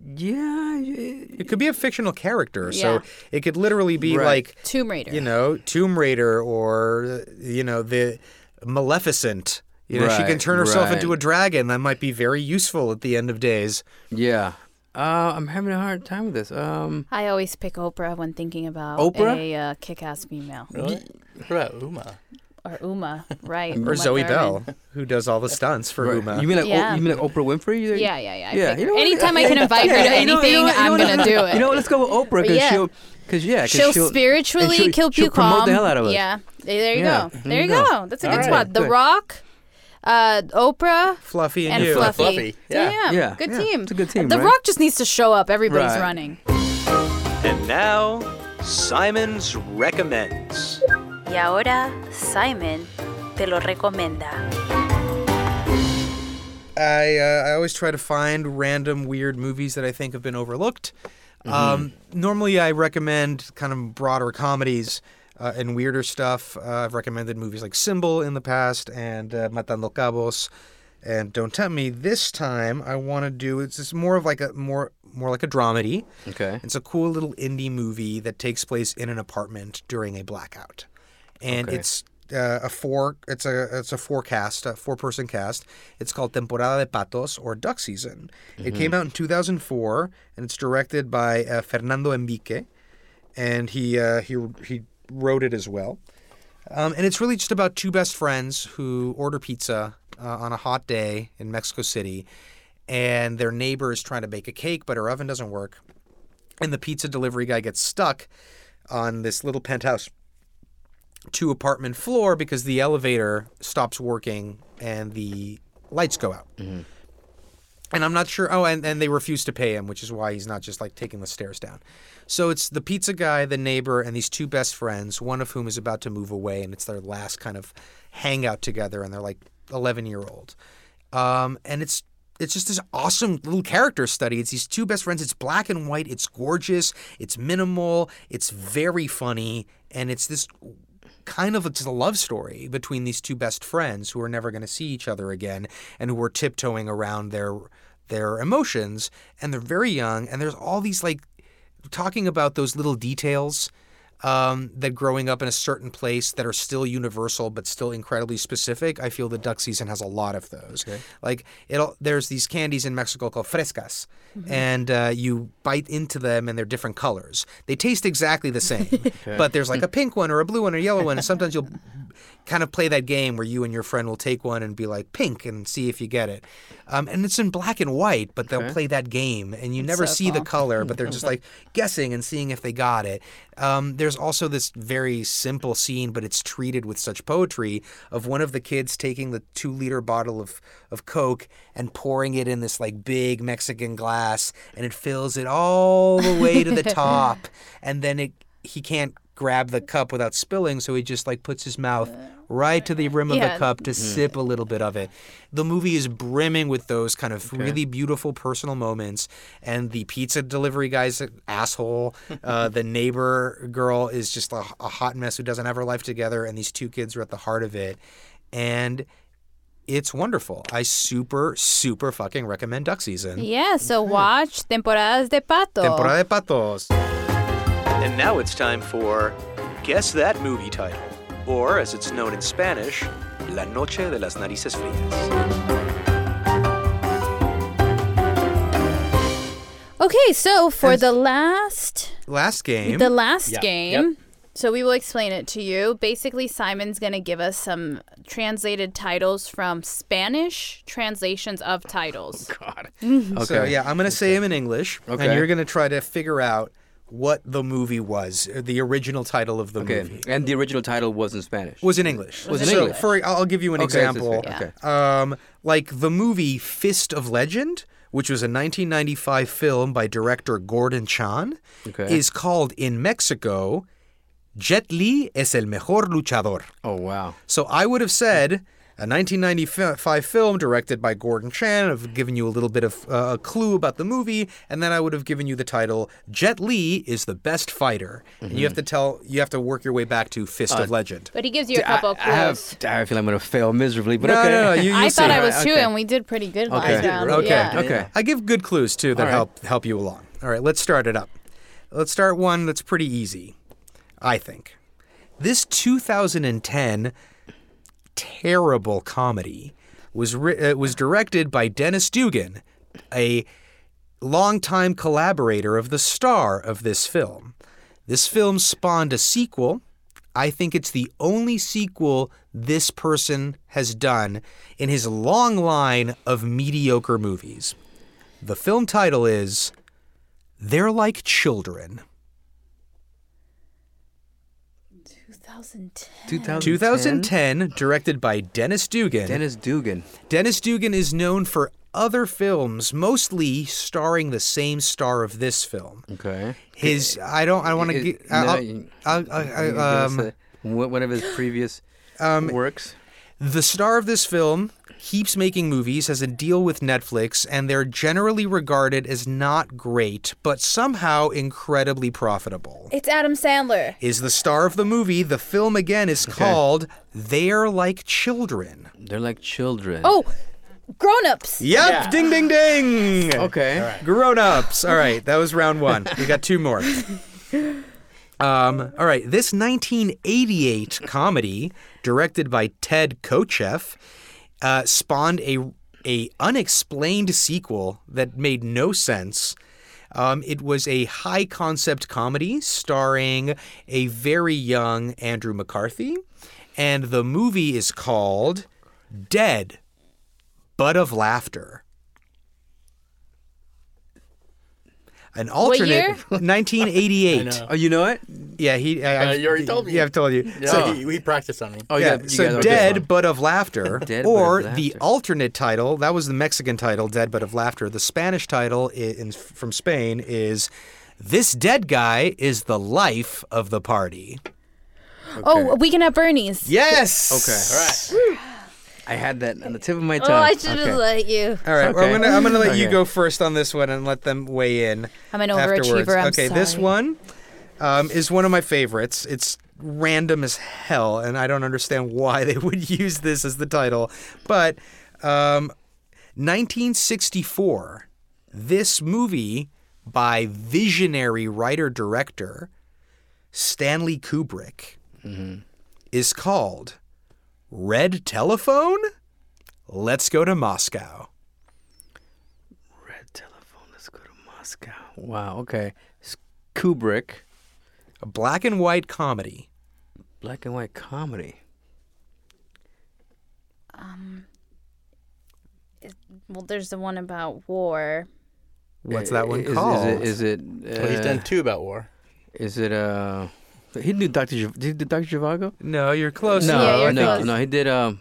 [SPEAKER 5] Yeah. y-
[SPEAKER 4] It could be a fictional character,
[SPEAKER 3] Yeah.
[SPEAKER 4] so it could literally be
[SPEAKER 5] Right.
[SPEAKER 4] like
[SPEAKER 3] Tomb Raider.
[SPEAKER 4] you know Tomb Raider or you know the Maleficent. You know, she can turn herself
[SPEAKER 5] right.
[SPEAKER 4] into a dragon. That might be very useful at the end of days.
[SPEAKER 5] Yeah. Uh, I'm having a hard time with this. Um.
[SPEAKER 3] I always pick Oprah when thinking about
[SPEAKER 5] Oprah?
[SPEAKER 3] a uh, kick-ass female
[SPEAKER 2] Really? What about Uma?
[SPEAKER 3] or Uma, *laughs* right?
[SPEAKER 4] Or
[SPEAKER 3] Uma
[SPEAKER 4] Zoe
[SPEAKER 3] Thurman.
[SPEAKER 4] Bell, who does all the stunts for
[SPEAKER 5] right.
[SPEAKER 4] Uma.
[SPEAKER 5] You mean like
[SPEAKER 3] Yeah.
[SPEAKER 5] o- you mean like Oprah Winfrey?
[SPEAKER 3] Yeah, yeah, yeah. I
[SPEAKER 5] Yeah, you know what?
[SPEAKER 3] Anytime I can invite her to
[SPEAKER 5] Yeah, you know- you
[SPEAKER 3] anything,
[SPEAKER 5] know what- you know
[SPEAKER 3] I'm gonna do it.
[SPEAKER 5] You know, what, let's go with Oprah because
[SPEAKER 3] Yeah.
[SPEAKER 5] she'll, because yeah, 'cause
[SPEAKER 3] she'll,
[SPEAKER 5] she'll
[SPEAKER 3] spiritually
[SPEAKER 5] and she'll-
[SPEAKER 3] keep
[SPEAKER 5] she'll
[SPEAKER 3] you
[SPEAKER 5] promote
[SPEAKER 3] calm.
[SPEAKER 5] the hell out of us.
[SPEAKER 3] Yeah, there you
[SPEAKER 5] Yeah,
[SPEAKER 3] go.
[SPEAKER 5] there
[SPEAKER 3] There
[SPEAKER 5] you
[SPEAKER 3] you
[SPEAKER 5] go.
[SPEAKER 3] go. That's a
[SPEAKER 2] All
[SPEAKER 3] good
[SPEAKER 2] right.
[SPEAKER 3] spot. The
[SPEAKER 5] Good.
[SPEAKER 3] Rock, uh, Oprah,
[SPEAKER 4] Fluffy and,
[SPEAKER 3] and
[SPEAKER 4] you.
[SPEAKER 3] Fluffy.
[SPEAKER 2] Fluffy, yeah.
[SPEAKER 3] Damn,
[SPEAKER 5] Yeah.
[SPEAKER 3] good
[SPEAKER 5] Yeah,
[SPEAKER 3] team.
[SPEAKER 5] it's a good team,
[SPEAKER 3] The
[SPEAKER 5] right?
[SPEAKER 3] Rock just needs to show up. Everybody's
[SPEAKER 5] Right.
[SPEAKER 3] running.
[SPEAKER 1] And now, Simon's Recommends.
[SPEAKER 3] Y ahora Simon te lo recomienda.
[SPEAKER 4] I uh, I always try to find random weird movies that I think have been overlooked. Um, normally, I recommend kind of broader comedies uh, and weirder stuff. Uh, I've recommended movies like Symbol in the past and uh, Matando Cabos and Don't Tempt Me. This time, I want to do it's just more of like a more more like a dramedy.
[SPEAKER 5] Okay.
[SPEAKER 4] It's a cool little indie movie that takes place in an apartment during a blackout, and
[SPEAKER 5] Okay.
[SPEAKER 4] it's uh, a four. It's a it's a four cast, a four person cast. It's called Temporada de Patos or Duck Season. It came out in 2004, and it's directed by uh, Fernando Enrique, and he uh, he he wrote it as well. Um, and it's really just about two best friends who order pizza uh, on a hot day in Mexico City, and their neighbor is trying to bake a cake, but her oven doesn't work, and the pizza delivery guy gets stuck on this little penthouse two apartment floor because the elevator stops working and the lights go out. And I'm not sure. Oh, and, and they refuse to pay him, which is why he's not just like taking the stairs down. So it's the pizza guy, the neighbor, and these two best friends, one of whom is about to move away, and it's their last kind of hangout together, and they're like 11 year old. Um, and it's it's just this awesome little character study. It's these two best friends. It's black and white. It's gorgeous. It's minimal. It's very funny, and it's this kind of it's a love story between these two best friends who are never going to see each other again and who are tiptoeing around their their emotions and they're very young and there's all these like talking about those little details um, that growing up in a certain place that are still universal but still incredibly specific. I feel the duck season has a lot of those. Like it'll there's these candies in Mexico called frescas, and uh, you bite into them and they're different colors. They taste exactly the same, *laughs* but there's like a pink one or a blue one or a yellow one, and sometimes you'll kind of play that game where you and your friend will take one and be like pink and see if you get it. Um, and it's in black and white, but they'll play that game and you never
[SPEAKER 3] so
[SPEAKER 4] see the color, but they're *laughs* just like guessing and seeing if they got it. Um, there's also this very simple scene, but it's treated with such poetry of one of the kids taking the two liter bottle of, of Coke and pouring it in this like big Mexican glass and it fills it all the way to the *laughs* top. And then it he can't grab the cup without spilling, so he just like puts his mouth right to the rim of
[SPEAKER 3] Yeah.
[SPEAKER 4] the cup to sip a little bit of it. The movie is brimming with those kind of really beautiful personal moments, and the pizza delivery guy's an asshole. *laughs* Uh, the neighbor girl is just a, a hot mess who doesn't have her life together, and these two kids are at the heart of it, and. It's wonderful. I super, super fucking recommend Duck Season.
[SPEAKER 3] Yeah, so watch Temporadas de Pato.
[SPEAKER 4] Temporada de Patos.
[SPEAKER 1] And now it's time for Guess That Movie Title, or as it's known in Spanish, La Noche de las Narices Frías.
[SPEAKER 3] Okay, so for the last
[SPEAKER 4] Last game.
[SPEAKER 3] the last
[SPEAKER 2] Yep,
[SPEAKER 3] game,
[SPEAKER 2] yep.
[SPEAKER 3] so we will explain it to you. Basically, Simon's going to give us some translated titles from Spanish translations of titles.
[SPEAKER 5] Oh, God. *laughs* okay.
[SPEAKER 4] So yeah, I'm gonna say them in English,
[SPEAKER 5] Okay.
[SPEAKER 4] and you're gonna try to figure out what the movie was, the original title of the
[SPEAKER 5] Okay.
[SPEAKER 4] movie.
[SPEAKER 5] And the original title was in Spanish.
[SPEAKER 4] Was in English.
[SPEAKER 5] Was in
[SPEAKER 4] so
[SPEAKER 5] English.
[SPEAKER 4] For I'll give you an
[SPEAKER 5] Okay,
[SPEAKER 4] example.
[SPEAKER 5] Okay.
[SPEAKER 4] Um, like the movie Fist of Legend, which was a 1995 film by director Gordon Chan,
[SPEAKER 5] Okay.
[SPEAKER 4] is called in Mexico, Jet Li es el mejor luchador.
[SPEAKER 5] oh wow.
[SPEAKER 4] So I would have said a 1995 film directed by Gordon Chan. I've given you a little bit of uh, a clue about the movie, and then I would have given you the title Jet Li is the best fighter. And you have to tell, you have to work your way back to Fist of Legend.
[SPEAKER 3] But he gives you a couple
[SPEAKER 5] I,
[SPEAKER 3] of
[SPEAKER 5] I, have,
[SPEAKER 3] clues.
[SPEAKER 5] I feel I'm gonna fail miserably, but
[SPEAKER 4] No,
[SPEAKER 5] okay.
[SPEAKER 4] no, no, you, *laughs*
[SPEAKER 3] I
[SPEAKER 4] you'll
[SPEAKER 3] thought
[SPEAKER 4] see.
[SPEAKER 3] I was too,
[SPEAKER 5] Okay.
[SPEAKER 3] and we did pretty good last
[SPEAKER 5] Okay.
[SPEAKER 3] round.
[SPEAKER 4] Okay.
[SPEAKER 3] Yeah.
[SPEAKER 5] Okay.
[SPEAKER 4] I give good clues too that
[SPEAKER 5] All right.
[SPEAKER 4] help help you along. All right, let's start it up. Let's start one that's pretty easy, I think. This 2010 terrible comedy was ri- uh, was directed by Dennis Dugan, a longtime collaborator of the star of this film. This film spawned a sequel. I think it's the only sequel this person has done in his long line of mediocre movies. The film title is They're Like Children.
[SPEAKER 3] 2010.
[SPEAKER 5] 2010.
[SPEAKER 4] 2010, directed by Dennis Dugan.
[SPEAKER 5] Dennis Dugan.
[SPEAKER 4] Dennis Dugan is known for other films, mostly starring the same star of this film.
[SPEAKER 5] Okay.
[SPEAKER 4] His, I don't, I want to get,
[SPEAKER 5] no,
[SPEAKER 4] I'll, I'll, I,
[SPEAKER 5] Can you
[SPEAKER 4] I,
[SPEAKER 5] give
[SPEAKER 4] um,
[SPEAKER 5] one one of his previous
[SPEAKER 4] um,
[SPEAKER 5] works.
[SPEAKER 4] the star of this film keeps making movies, has a deal with Netflix, and they're generally regarded as not great, but somehow incredibly profitable.
[SPEAKER 3] It's Adam Sandler.
[SPEAKER 4] Is the star of the movie. The film again is called They're Like Children.
[SPEAKER 5] They're like children.
[SPEAKER 3] Oh, Grown Ups.
[SPEAKER 4] Yep, ding ding ding.
[SPEAKER 5] Okay.
[SPEAKER 4] Grown ups. All right, that was round one. We got two more. Um, all right, this 1988 comedy, directed by Ted Kotcheff, uh, spawned a a unexplained sequel that made no sense. Um, it was a high concept comedy starring a very young Andrew McCarthy, and the movie is called Dead, but of Laughter. An alternate *laughs*
[SPEAKER 3] year?
[SPEAKER 4] 1988.
[SPEAKER 5] Oh, you know it?
[SPEAKER 4] Yeah, he. I,
[SPEAKER 2] Uh,
[SPEAKER 4] I've-
[SPEAKER 2] you already told me.
[SPEAKER 4] Yeah, I've told you.
[SPEAKER 2] So
[SPEAKER 4] So,
[SPEAKER 2] he, we practiced on me.
[SPEAKER 5] Oh, you
[SPEAKER 4] yeah,
[SPEAKER 5] got-
[SPEAKER 4] so dead but of laughter, *laughs*
[SPEAKER 5] Dead
[SPEAKER 4] or
[SPEAKER 5] of
[SPEAKER 4] the alternate title. That was the Mexican title, dead but of laughter. The Spanish title i in, from Spain is "This dead guy is the life of the party."
[SPEAKER 3] Oh, Weekend at Bernie's.
[SPEAKER 4] Yes.
[SPEAKER 5] Okay. All right. I had that on the tip of my tongue.
[SPEAKER 3] Oh, I should have
[SPEAKER 5] Okay.
[SPEAKER 3] let you.
[SPEAKER 4] All right. well, I'm
[SPEAKER 5] Okay.
[SPEAKER 4] gonna I'm gonna let you
[SPEAKER 5] Okay.
[SPEAKER 4] go first on this one and let them weigh in.
[SPEAKER 3] I'm an
[SPEAKER 4] afterwards.
[SPEAKER 3] overachiever. I'm
[SPEAKER 4] okay, this
[SPEAKER 3] sorry.
[SPEAKER 4] one um, is one of my favorites. It's random as hell, and I don't understand why they would *laughs* use this as the title. But um, 1964, this movie by visionary writer director Stanley Kubrick is called Red Telephone. Let's go to Moscow.
[SPEAKER 5] Red telephone. Let's go to Moscow. Wow. Okay. S- Kubrick.
[SPEAKER 4] A black and white comedy.
[SPEAKER 5] Black and white comedy. Um.
[SPEAKER 3] Well, there's the one about war.
[SPEAKER 4] What's that one
[SPEAKER 5] is,
[SPEAKER 4] called?
[SPEAKER 5] Is it? Is it uh,
[SPEAKER 2] Well, he's done two about war.
[SPEAKER 5] Is it? Uh, he did Doctor. Did he do Doctor Zhivago?
[SPEAKER 4] No, you're close.
[SPEAKER 5] No,
[SPEAKER 3] Yeah, you're
[SPEAKER 5] no,
[SPEAKER 3] close.
[SPEAKER 5] no. He did. Um.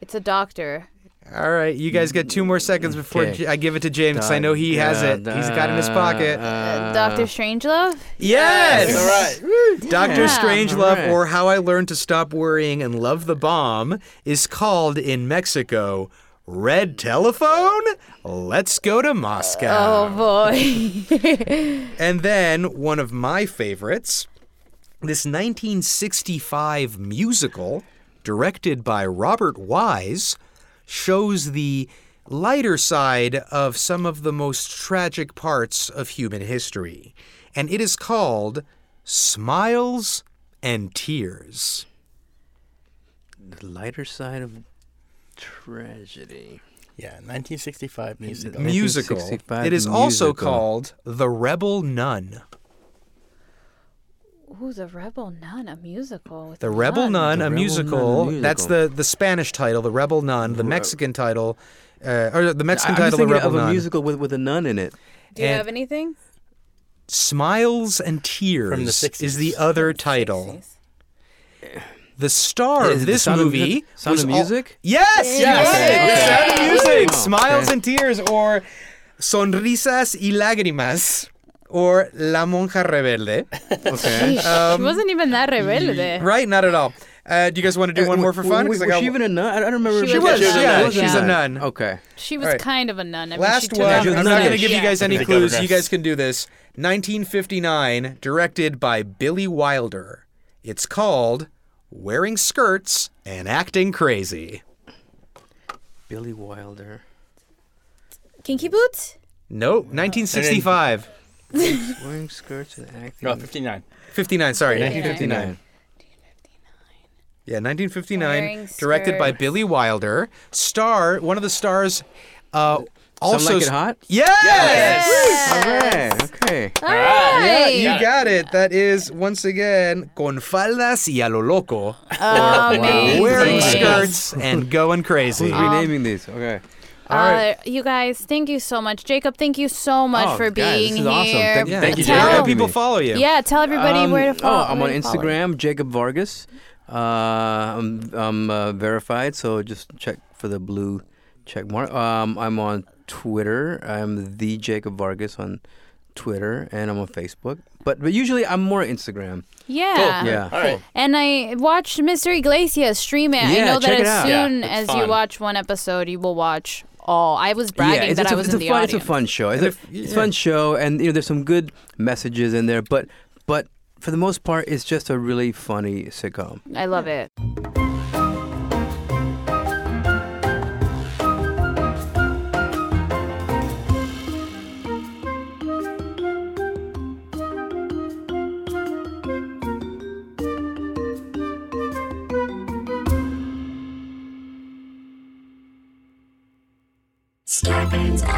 [SPEAKER 3] It's a doctor.
[SPEAKER 4] All right, you guys get two more seconds before
[SPEAKER 5] Okay.
[SPEAKER 4] J- I give it to James 'cause I know he has
[SPEAKER 5] uh,
[SPEAKER 4] it. He's got it in his pocket.
[SPEAKER 3] Uh, Doctor Strangelove.
[SPEAKER 4] yes!
[SPEAKER 2] All right.
[SPEAKER 4] Doctor
[SPEAKER 3] Yeah.
[SPEAKER 4] Strangelove,
[SPEAKER 5] All right.
[SPEAKER 4] or How I Learned to Stop Worrying and Love the Bomb, is called in Mexico Red Telephone. Let's go to Moscow.
[SPEAKER 3] Oh boy. *laughs*
[SPEAKER 4] And then one of my favorites, this 1965 musical, directed by Robert Wise, shows the lighter side of some of the most tragic parts of human history. And it is called Smiles and Tears.
[SPEAKER 5] The lighter side of tragedy.
[SPEAKER 2] Yeah, 1965 musical.
[SPEAKER 4] Musical.
[SPEAKER 5] 1965
[SPEAKER 4] It is also called The Rebel Nun.
[SPEAKER 3] Ooh, the Rebel Nun, a musical. With
[SPEAKER 4] The Rebel Nun,
[SPEAKER 5] The
[SPEAKER 4] a
[SPEAKER 5] Rebel
[SPEAKER 4] musical.
[SPEAKER 5] Nun, a
[SPEAKER 4] That's the, the Spanish title, The Rebel Nun. The Mexican title, uh, or the Mexican
[SPEAKER 5] I'm just
[SPEAKER 4] title, The Rebel
[SPEAKER 5] of a
[SPEAKER 4] Nun.
[SPEAKER 5] musical with, with a nun in it.
[SPEAKER 3] Do you
[SPEAKER 4] and-
[SPEAKER 3] have anything?
[SPEAKER 4] Smiles and Tears
[SPEAKER 2] From the 60s.
[SPEAKER 4] is the other title. The star of this
[SPEAKER 5] Sound of-
[SPEAKER 4] movie
[SPEAKER 5] Sound
[SPEAKER 4] was
[SPEAKER 5] of
[SPEAKER 4] al-
[SPEAKER 5] Music?
[SPEAKER 4] yes,
[SPEAKER 3] Yes.
[SPEAKER 4] yes,
[SPEAKER 5] Okay,
[SPEAKER 4] The
[SPEAKER 5] okay.
[SPEAKER 4] Sound of Music,
[SPEAKER 5] Oh,
[SPEAKER 4] Smiles
[SPEAKER 5] okay.
[SPEAKER 4] and Tears, or Sonrisas y Lágrimas, or La Monja Rebelde.
[SPEAKER 5] Okay.
[SPEAKER 3] she wasn't even that rebelde.
[SPEAKER 4] Right? Not at all. Uh, do you guys want to do one more for fun? 'Cause
[SPEAKER 5] Was,
[SPEAKER 4] got-
[SPEAKER 5] she even a nun? I I don't remember.
[SPEAKER 3] She
[SPEAKER 4] She was,
[SPEAKER 3] was a
[SPEAKER 4] yeah, she's a nun.
[SPEAKER 5] Okay.
[SPEAKER 3] She was
[SPEAKER 4] All right.
[SPEAKER 3] kind of a nun. I mean, she
[SPEAKER 4] Last
[SPEAKER 3] took
[SPEAKER 4] one.
[SPEAKER 3] out
[SPEAKER 4] I'm
[SPEAKER 5] She
[SPEAKER 4] not going to give you
[SPEAKER 3] Yeah.
[SPEAKER 4] guys any clues. You
[SPEAKER 2] guys.
[SPEAKER 4] guys can do this. 1959, directed by Billy Wilder. It's called Wearing Skirts and Acting Crazy.
[SPEAKER 5] Billy Wilder.
[SPEAKER 3] Kinky Boots?
[SPEAKER 4] Nope, 1965.
[SPEAKER 5] Wearing skirts and acting.
[SPEAKER 2] Oh, 59.
[SPEAKER 4] 59, sorry,
[SPEAKER 2] Yeah.
[SPEAKER 4] 1959. Yeah, 1959,
[SPEAKER 3] Wearing
[SPEAKER 4] directed by
[SPEAKER 3] skirts.
[SPEAKER 4] Billy Wilder. Star, one of the stars, uh, also.
[SPEAKER 5] Some like it hot.
[SPEAKER 4] Yes!
[SPEAKER 5] All right. Okay.
[SPEAKER 3] All right.
[SPEAKER 4] Yeah, you got it. That is once again con faldas y a lo loco,
[SPEAKER 3] Amazing.
[SPEAKER 4] wearing skirts and going crazy.
[SPEAKER 5] Who's renaming these? Okay.
[SPEAKER 4] All right.
[SPEAKER 3] Uh, you guys, thank you so much. Jacob, thank you so much
[SPEAKER 5] Oh,
[SPEAKER 3] for
[SPEAKER 5] guys,
[SPEAKER 3] being
[SPEAKER 5] this is awesome.
[SPEAKER 3] here.
[SPEAKER 5] Thank-
[SPEAKER 4] Yeah.
[SPEAKER 5] thank you, Jacob.
[SPEAKER 4] can people follow you?
[SPEAKER 3] Yeah, tell everybody
[SPEAKER 5] Um,
[SPEAKER 3] where to follow.
[SPEAKER 5] Oh, I'm on
[SPEAKER 3] to follow.
[SPEAKER 5] Instagram, Jacob Vargas. Uh, I'm, I'm uh, verified, so just check for the blue check mark. Um, I'm on Twitter. I'm the Jacob Vargas on Twitter, and I'm on Facebook. But but usually I'm more Instagram.
[SPEAKER 3] Yeah.
[SPEAKER 5] Yeah.
[SPEAKER 2] All right.
[SPEAKER 3] And I watched Mr. Iglesias stream it. I
[SPEAKER 5] Yeah,
[SPEAKER 3] know that
[SPEAKER 5] check it
[SPEAKER 3] as soon
[SPEAKER 2] Yeah,
[SPEAKER 3] as
[SPEAKER 2] it's
[SPEAKER 3] you watch one episode, you will watch all. I was bragging
[SPEAKER 5] yeah, it's,
[SPEAKER 3] that
[SPEAKER 5] it's
[SPEAKER 3] I
[SPEAKER 5] a,
[SPEAKER 3] was in
[SPEAKER 5] a
[SPEAKER 3] the
[SPEAKER 5] fun,
[SPEAKER 3] audience.
[SPEAKER 5] It's a fun show. It's, a,
[SPEAKER 4] if-
[SPEAKER 5] it's a
[SPEAKER 4] yeah.
[SPEAKER 5] fun show, and you know there's some good messages in there. But but for the most part, it's just a really funny sitcom.
[SPEAKER 3] I love it.